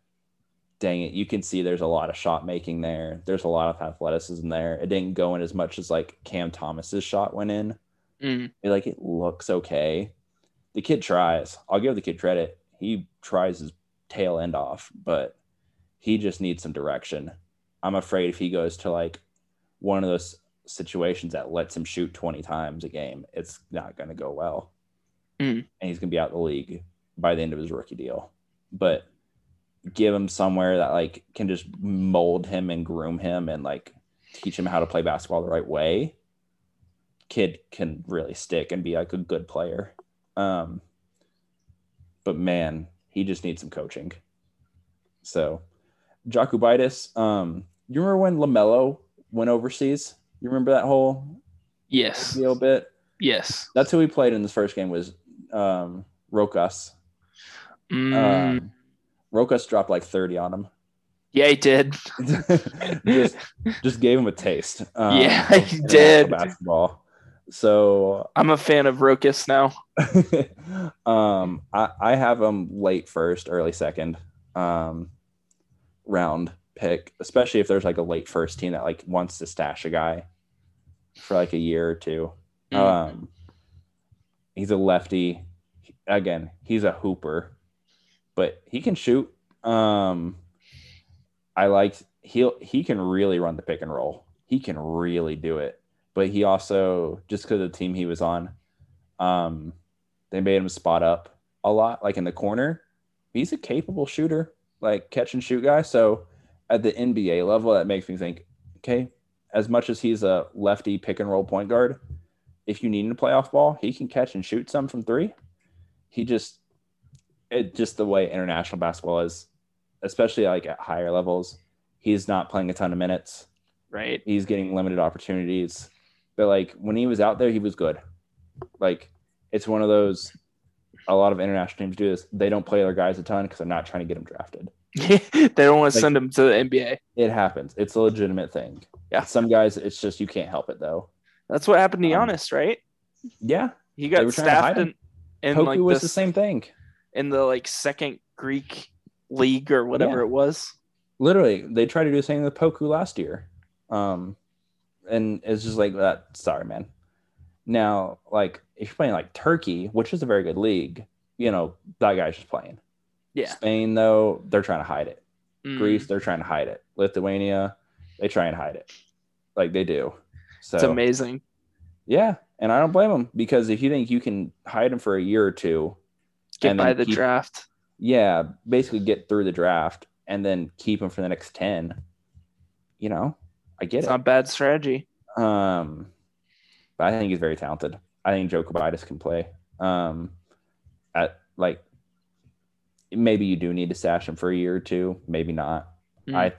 dang it, you can see there's a lot of shot making there. There's a lot of athleticism there. It didn't go in as much as like Cam Thomas's shot went in. Mm. Like it looks okay. The kid tries. I'll give the kid credit. He tries his tail end off, but he just needs some direction. I'm afraid if he goes to like one of those situations that lets him shoot 20 times a game, it's not going to go well. Mm. And he's going to be out of the league by the end of his rookie deal. But give him somewhere that like can just mold him and groom him and like teach him how to play basketball the right way. Kid can really stick and be like a good player. Um, but man, he just needs some coaching. So, Jakubaitis, um, you remember when LaMelo went overseas? You remember that whole Yes. deal bit? Yes. That's who we played in this first game was um, Rokas. Mm. Um, Rokas dropped like 30 on him. yeah, he did. just, just gave him a taste. Um, Yeah, he did. Basketball. So I'm a fan of Rokas now. um, I, I have him late first, early second um, round pick, especially if there's like a late first team that like wants to stash a guy for like a year or two. Mm. Um, he's a lefty. Again, he's a hooper, but he can shoot. Um, I like he'll he can really run the pick and roll. He can really do it. But he also just because of the team he was on, um, they made him spot up a lot, like in the corner. He's a capable shooter, like catch and shoot guy. So at the NBA level, that makes me think, okay, as much as he's a lefty pick and roll point guard, if you need him to play off ball, he can catch and shoot some from three. He just it just the way international basketball is, especially like at higher levels, he's not playing a ton of minutes. Right. He's getting limited opportunities. But like when he was out there, he was good. Like it's one of those a lot of international teams do this. They don't play their guys a ton because they're not trying to get them drafted. they don't want to Like- send them to the NBA. It happens. It's a legitimate thing. Yeah. Some guys, it's just you can't help it though. That's what happened to Um, Giannis, right? Yeah. He got staffed in, in Poku like was this, the same thing. in the like second Greek league or whatever Yeah. it was. literally they tried to do the same with Poku last year. Um and it's just like that sorry man. Now, like if you're playing like Turkey, which is a very good league, you know, that guy's just playing. Yeah. Spain though, they're trying to hide it. Mm. Greece, they're trying to hide it. Lithuania, they try and hide it. Like they do. So It's amazing. yeah, and I don't blame them because if you think you can hide them for a year or two, Get by the keep- draft. yeah, basically get through the draft and then keep them for the next 10. You know, I get It's it. not bad strategy. Um, but I think he's very talented. I think Jakubaitis can play. Um, at like maybe you do need to stash him for a year or two, maybe not. Mm. I,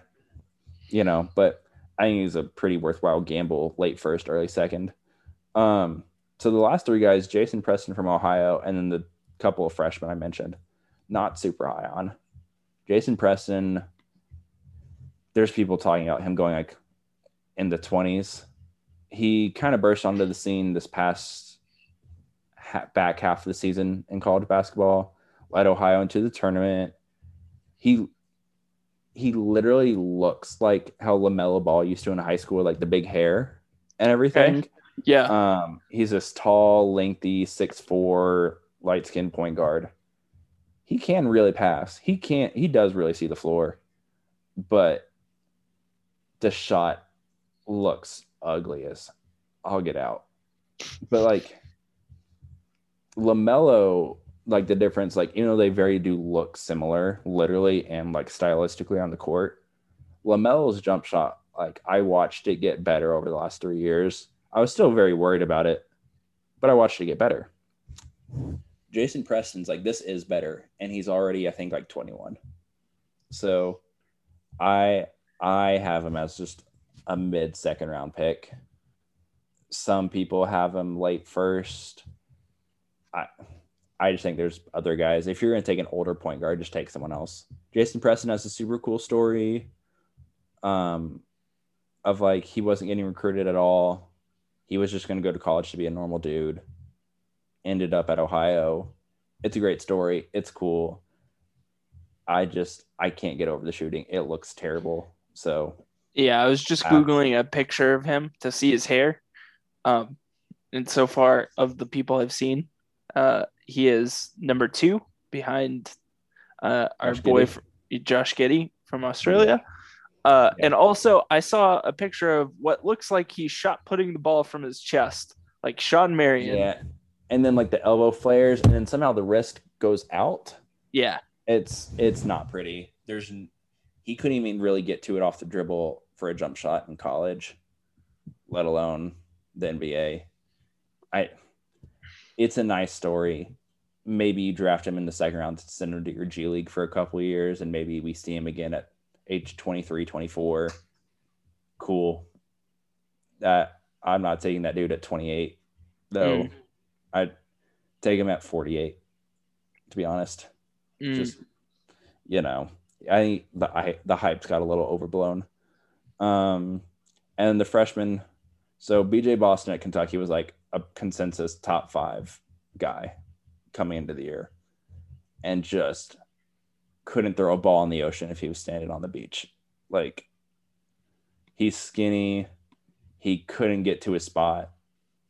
you know, but I think he's a pretty worthwhile gamble, late first, early second. Um, so the last three guys, Jason Preston from Ohio, and then the couple of freshmen I mentioned, not super high on. Jason Preston, there's people talking about him going like in the 20s. He kind of burst onto the scene this past ha- back half of the season in college basketball, led Ohio into the tournament. He he literally looks like how LaMelo Ball used to in high school, like the big hair and everything. Yeah. Um, he's this tall, lengthy, six four, light skinned point guard. He can really pass. He can't. He does really see the floor, but the shot looks ugly as I'll get out. But like LaMelo, like the difference, like you know, they very do look similar, literally and like stylistically on the court. LaMelo's jump shot, like I watched it get better over the last three years. I was still very worried about it, but I watched it get better. Jason Preston's like this is better, and he's already I think like 21. So, I I have him as just a mid second round pick. Some people have him late first. I I just think there's other guys. If you're gonna take an older point guard, just take someone else. Jason Preston has a super cool story. Um, of like he wasn't getting recruited at all. He was just gonna go to college to be a normal dude. Ended up at Ohio. It's a great story. It's cool. I just I can't get over the shooting. It looks terrible. So Yeah, I was just googling a picture of him to see his hair. Um, and so far of the people I've seen, uh, he is number two behind uh, our Josh boy Giddey. fr- Josh Giddey from Australia. Uh, Yeah. And also, I saw a picture of what looks like he shot putting the ball from his chest, like Shawn Marion. yeah. And then like the elbow flares, and then somehow the wrist goes out. Yeah. it's it's not pretty. There's he couldn't even really get to it off the dribble for a jump shot in college, let alone the NBA. I it's a nice story. Maybe you draft him in the second round to send him to your G League for a couple of years, and maybe we see him again at age 23, 24. Cool. That I'm not taking that dude at 28, though. Mm. I'd take him at 48, to be honest Mm. just you know i think the I, the hype's got a little overblown um and the freshman so bj boston at kentucky was like a consensus top five guy coming into the year and just couldn't throw a ball in the ocean if he was standing on the beach. Like he's skinny. He couldn't get to his spot.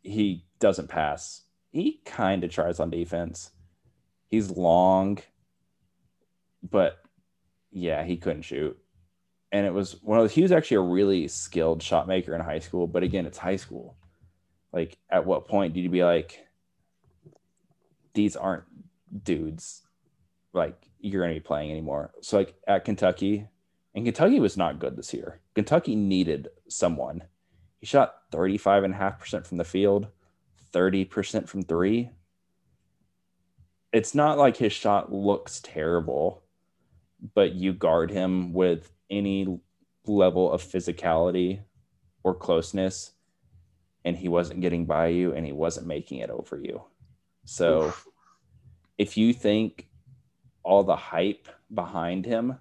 He doesn't pass. He kind of tries on defense. He's long but yeah, he couldn't shoot. And it was one of those, he was actually a really skilled shot maker in high school. But again, it's high school. Like, at what point did you be like, these aren't dudes like you're going to be playing anymore? So, like, at Kentucky, and Kentucky was not good this year. Kentucky needed someone. He shot 35.5% from the field, 30% from three. It's not like his shot looks terrible but you guard him with any level of physicality or closeness and he wasn't getting by you and he wasn't making it over you. So if you think all the hype behind him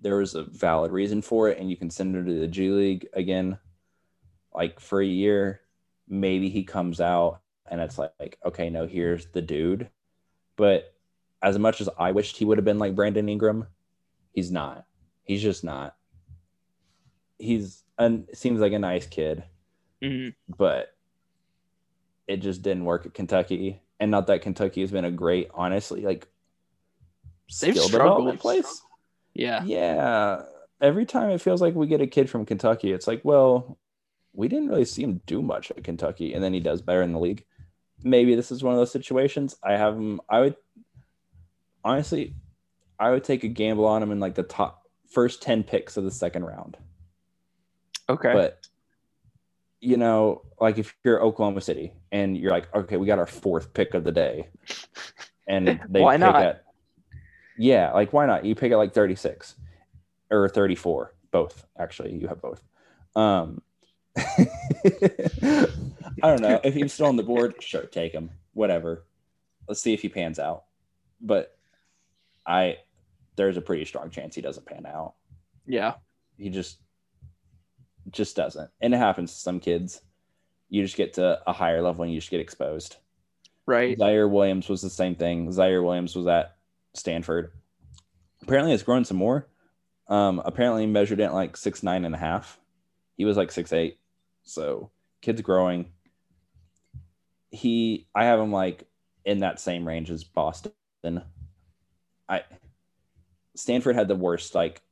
there was a valid reason for it and you can send him to the g league again like for a year maybe he comes out and it's like okay no here's the dude. But as much as I wished he would have been like Brandon Ingram, he's not. He's just not. He's and seems like a nice kid, Mhm. but it just didn't work at Kentucky. And not that Kentucky has been a great, honestly, like They've skill development place. Yeah. Yeah. Every time it feels like we get a kid from Kentucky, it's like, well, we didn't really see him do much at Kentucky, and then he does better in the league. Maybe this is one of those situations. I have him. I would honestly, I would take a gamble on him in like the top first ten picks of the second round. Okay. But you know, like if you're Oklahoma City and you're like, okay, we got our fourth pick of the day, and they Why pick not? At, yeah, like why not? You pick at like 36 or 34, both actually. You have both. Um, I don't know if he's still on the board. Sure, take him. Whatever. Let's see if he pans out. But I, there's a pretty strong chance he doesn't pan out. Yeah. he just just doesn't. And it happens to some kids. You just get to a higher level and you just get exposed. Right. Ziaire Williams was the same thing. Ziaire Williams was at stanford. Apparently it's grown some more. Um apparently measured it like six nine and a half. He was like six eight. So kid's growing. He i have him like in that same range as boston. I stanford had the worst like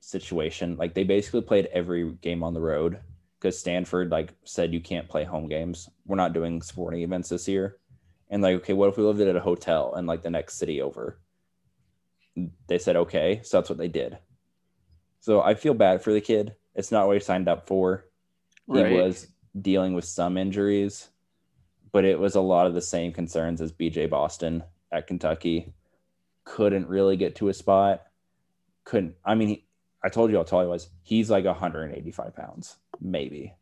situation. Like they basically played every game on the road because Stanford like said you can't play home games. We're not doing sporting events this year. And like, okay, what if we lived it at a hotel and like the next city over? They said okay, so that's what they did. So I feel bad for the kid. It's not what he signed up for. He was dealing with some injuries, but it was a lot of the same concerns as BJ Boston at Kentucky. Couldn't really get to a spot. Couldn't. I mean, he, I told you how tall he was. He's like 185 pounds, maybe.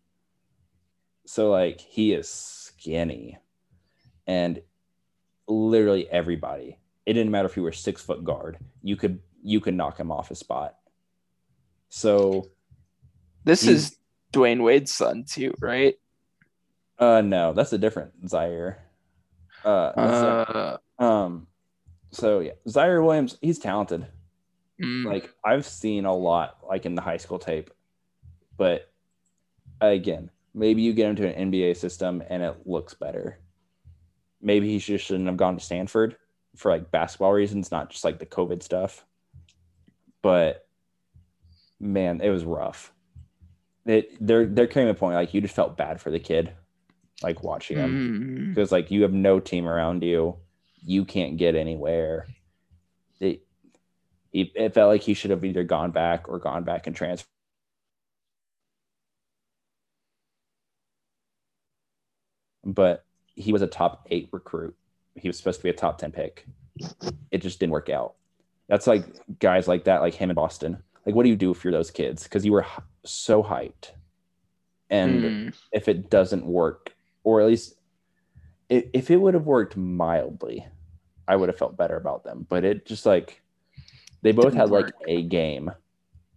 So like he is skinny, and literally everybody. It didn't matter if you were six foot guard. You could you could knock him off his spot. So This is Dwyane Wade's son too, right? uh no, that's a different Zaire. Uh, Uh, um so yeah, Ziaire Williams, he's talented. mm, like I've seen a lot like in the high school tape, but again, maybe you get him to an NBA system and it looks better. Maybe he just shouldn't have gone to Stanford for like basketball reasons, not just like the COVID stuff. But man, it was rough. It there there came a point like you just felt bad for the kid, like watching him mm, because like you have no team around you, you can't get anywhere. It it, it felt like he should have either gone back or gone back and transferred. But he was a top eight recruit. He was supposed to be a top ten pick. It just didn't work out. That's like guys like that, like him in Boston. Like, what do you do if you're those kids? Because you were so hyped, and mm. if it doesn't work, or at least if, if it would have worked mildly, I would have felt better about them. But it just like they both had like a game,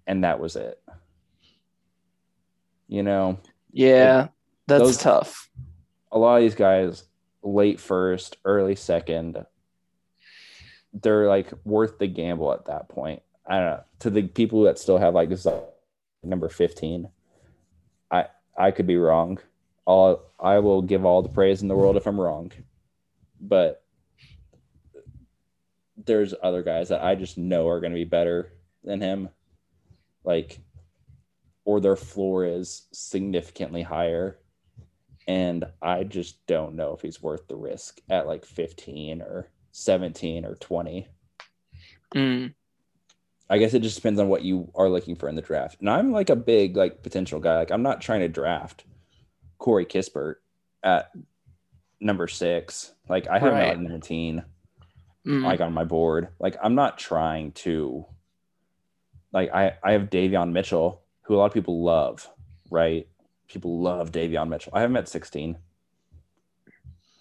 and that was it. You know, yeah, that's those- tough. a lot of these guys, late first, early second, they're like worth the gamble at that point. I don't know. To the people that still have like Z- number 15, I I could be wrong. All I will give all the praise in the world if I'm wrong. But there's other guys that I just know are going to be better than him. Like or their floor is significantly higher and I just don't know if he's worth the risk at like 15 or 17 or 20. Mm, I guess it just depends on what you are looking for in the draft. And I'm like a big like potential guy. Like I'm not trying to draft Corey Kispert at number six. Like I have Right. at 19 mm. like on my board. Like I'm not trying to like I I have Davion Mitchell who a lot of people love, right? People love Davion Mitchell. I have him at 16.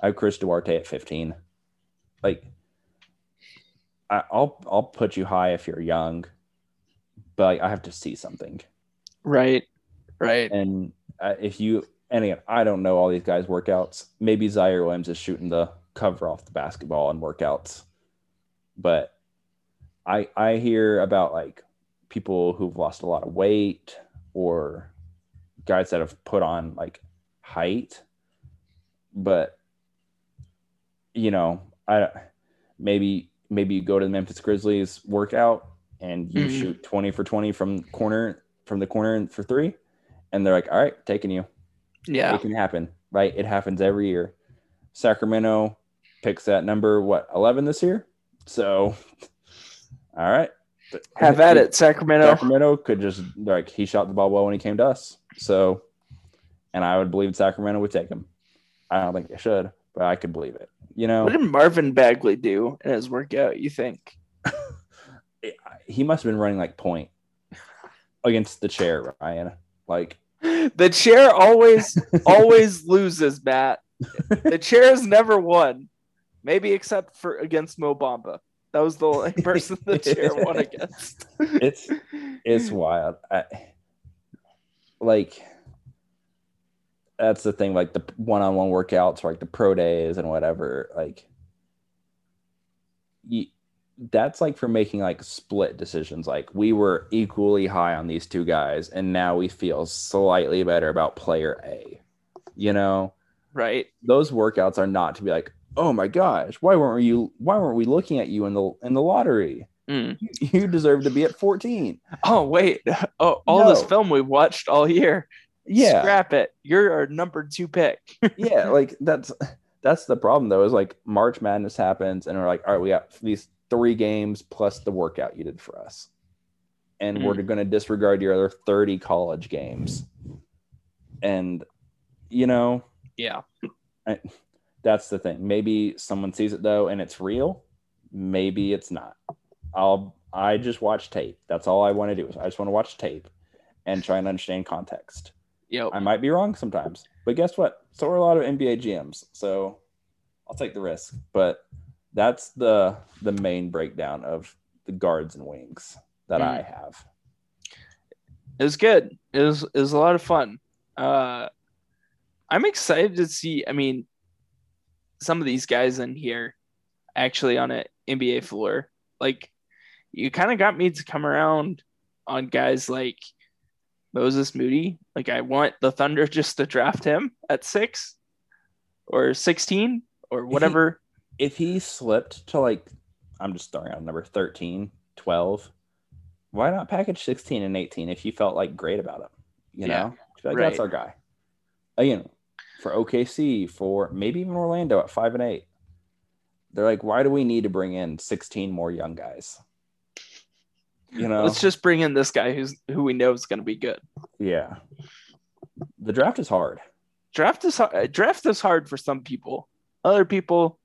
I have Chris Duarte at 15. Like I, I'll I'll put you high if you're young, but like, I have to see something. right, right. And uh, if you and again, I don't know all these guys' workouts. Maybe Ziaire Williams is shooting the cover off the basketball and workouts, but I I hear about like people who've lost a lot of weight or guys that have put on like height, but you know, I maybe maybe you go to the Memphis Grizzlies workout and you Mhm. shoot 20 for 20 from corner from the corner for three and they're like, "All right, taking you." Yeah, It can happen, right? It happens every year. Sacramento picks that number what 11 this year. So all right. have at it, Sacramento. Sacramento could just like he shot the ball well when he came to us. So and I would believe Sacramento would take him. I don't think they should, but I could believe it. You know, What did Marvin Bagley do in his workout? You think? he must have been running like point against the chair, Ryan. Like, The chair always always loses, Matt. The chair's never won. Maybe except for against Mo Bamba. That was the only person the chair won against. it's it's wild. I, like, that's the thing. Like the one-on-one workouts, or like the pro days and whatever. Like, you, that's like for making like split decisions. Like we were equally high on these two guys, and now we feel slightly better about player A. You know, right. those workouts are not to be like, oh my gosh, why weren't you? Why weren't we looking at you in the in the lottery? Mm. You deserve to be at 14. Oh wait. Oh, all this film we've watched all year. Yeah. Scrap it. You're our number two pick. yeah, like that's that's the problem though. Is like March Madness happens, and we're like, all right, we got these three games plus the workout you did for us, and we're hmm. going to disregard your other thirty college games, and you know yeah. that's the thing. Maybe someone sees it though, and it's real. Maybe it's not. I'll I just watch tape. That's all I want to do. Is I just want to watch tape and try and understand context. Yep. I might be wrong sometimes, but guess what? So are a lot of NBA GMs. So I'll take the risk. But that's the the main breakdown of the guards and wings that Mm. I have. It was good. It was it was a lot of fun. Uh, I'm excited to see. I mean, some of these guys in here actually on an NBA floor. Like, you kind of got me to come around on guys like Moses Moody. Like, I want the Thunder just to draft him at six or sixteen or whatever. If he slipped to like, I'm just throwing out number 13, 12, why not package 16 and 18 if you felt like great about him? You Yeah, know, like that's our guy. Uh, Again, for OKC, for maybe even Orlando at five and eight, they're like, why do we need to bring in 16 more young guys? You know, Let's just bring in this guy who's who we know is going to be good. yeah. The draft is hard. draft is hard. Draft is hard for some people. Other people,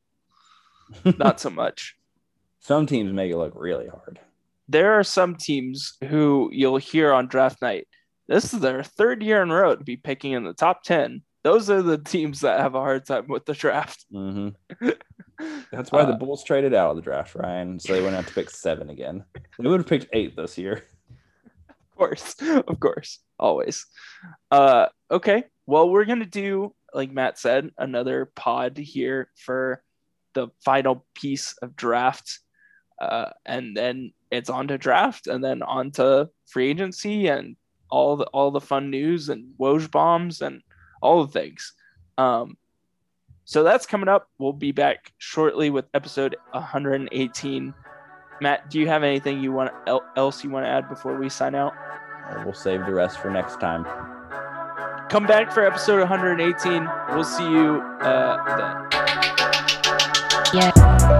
not so much. Some teams make it look really hard. There are some teams who you'll hear on draft night. This is their third year in a row to be picking in the top ten. Those are the teams that have a hard time with the draft. hmm That's why the Uh, Bulls traded out of the draft, Ryan, so they wouldn't have to pick seven again. They would have picked eight this year. of course, of course, always. Uh, okay, well, we're gonna do, like Matt said, another pod here for the final piece of draft, uh, and then it's on to draft, and then on to free agency and all the all the fun news and Woj bombs and all the things. Um, so that's coming up. We'll be back shortly with episode 118. Matt, do you have anything you want el- else you want to add before we sign out? We'll save the rest for next time. come back for episode 118. We'll see you uh, then yeah.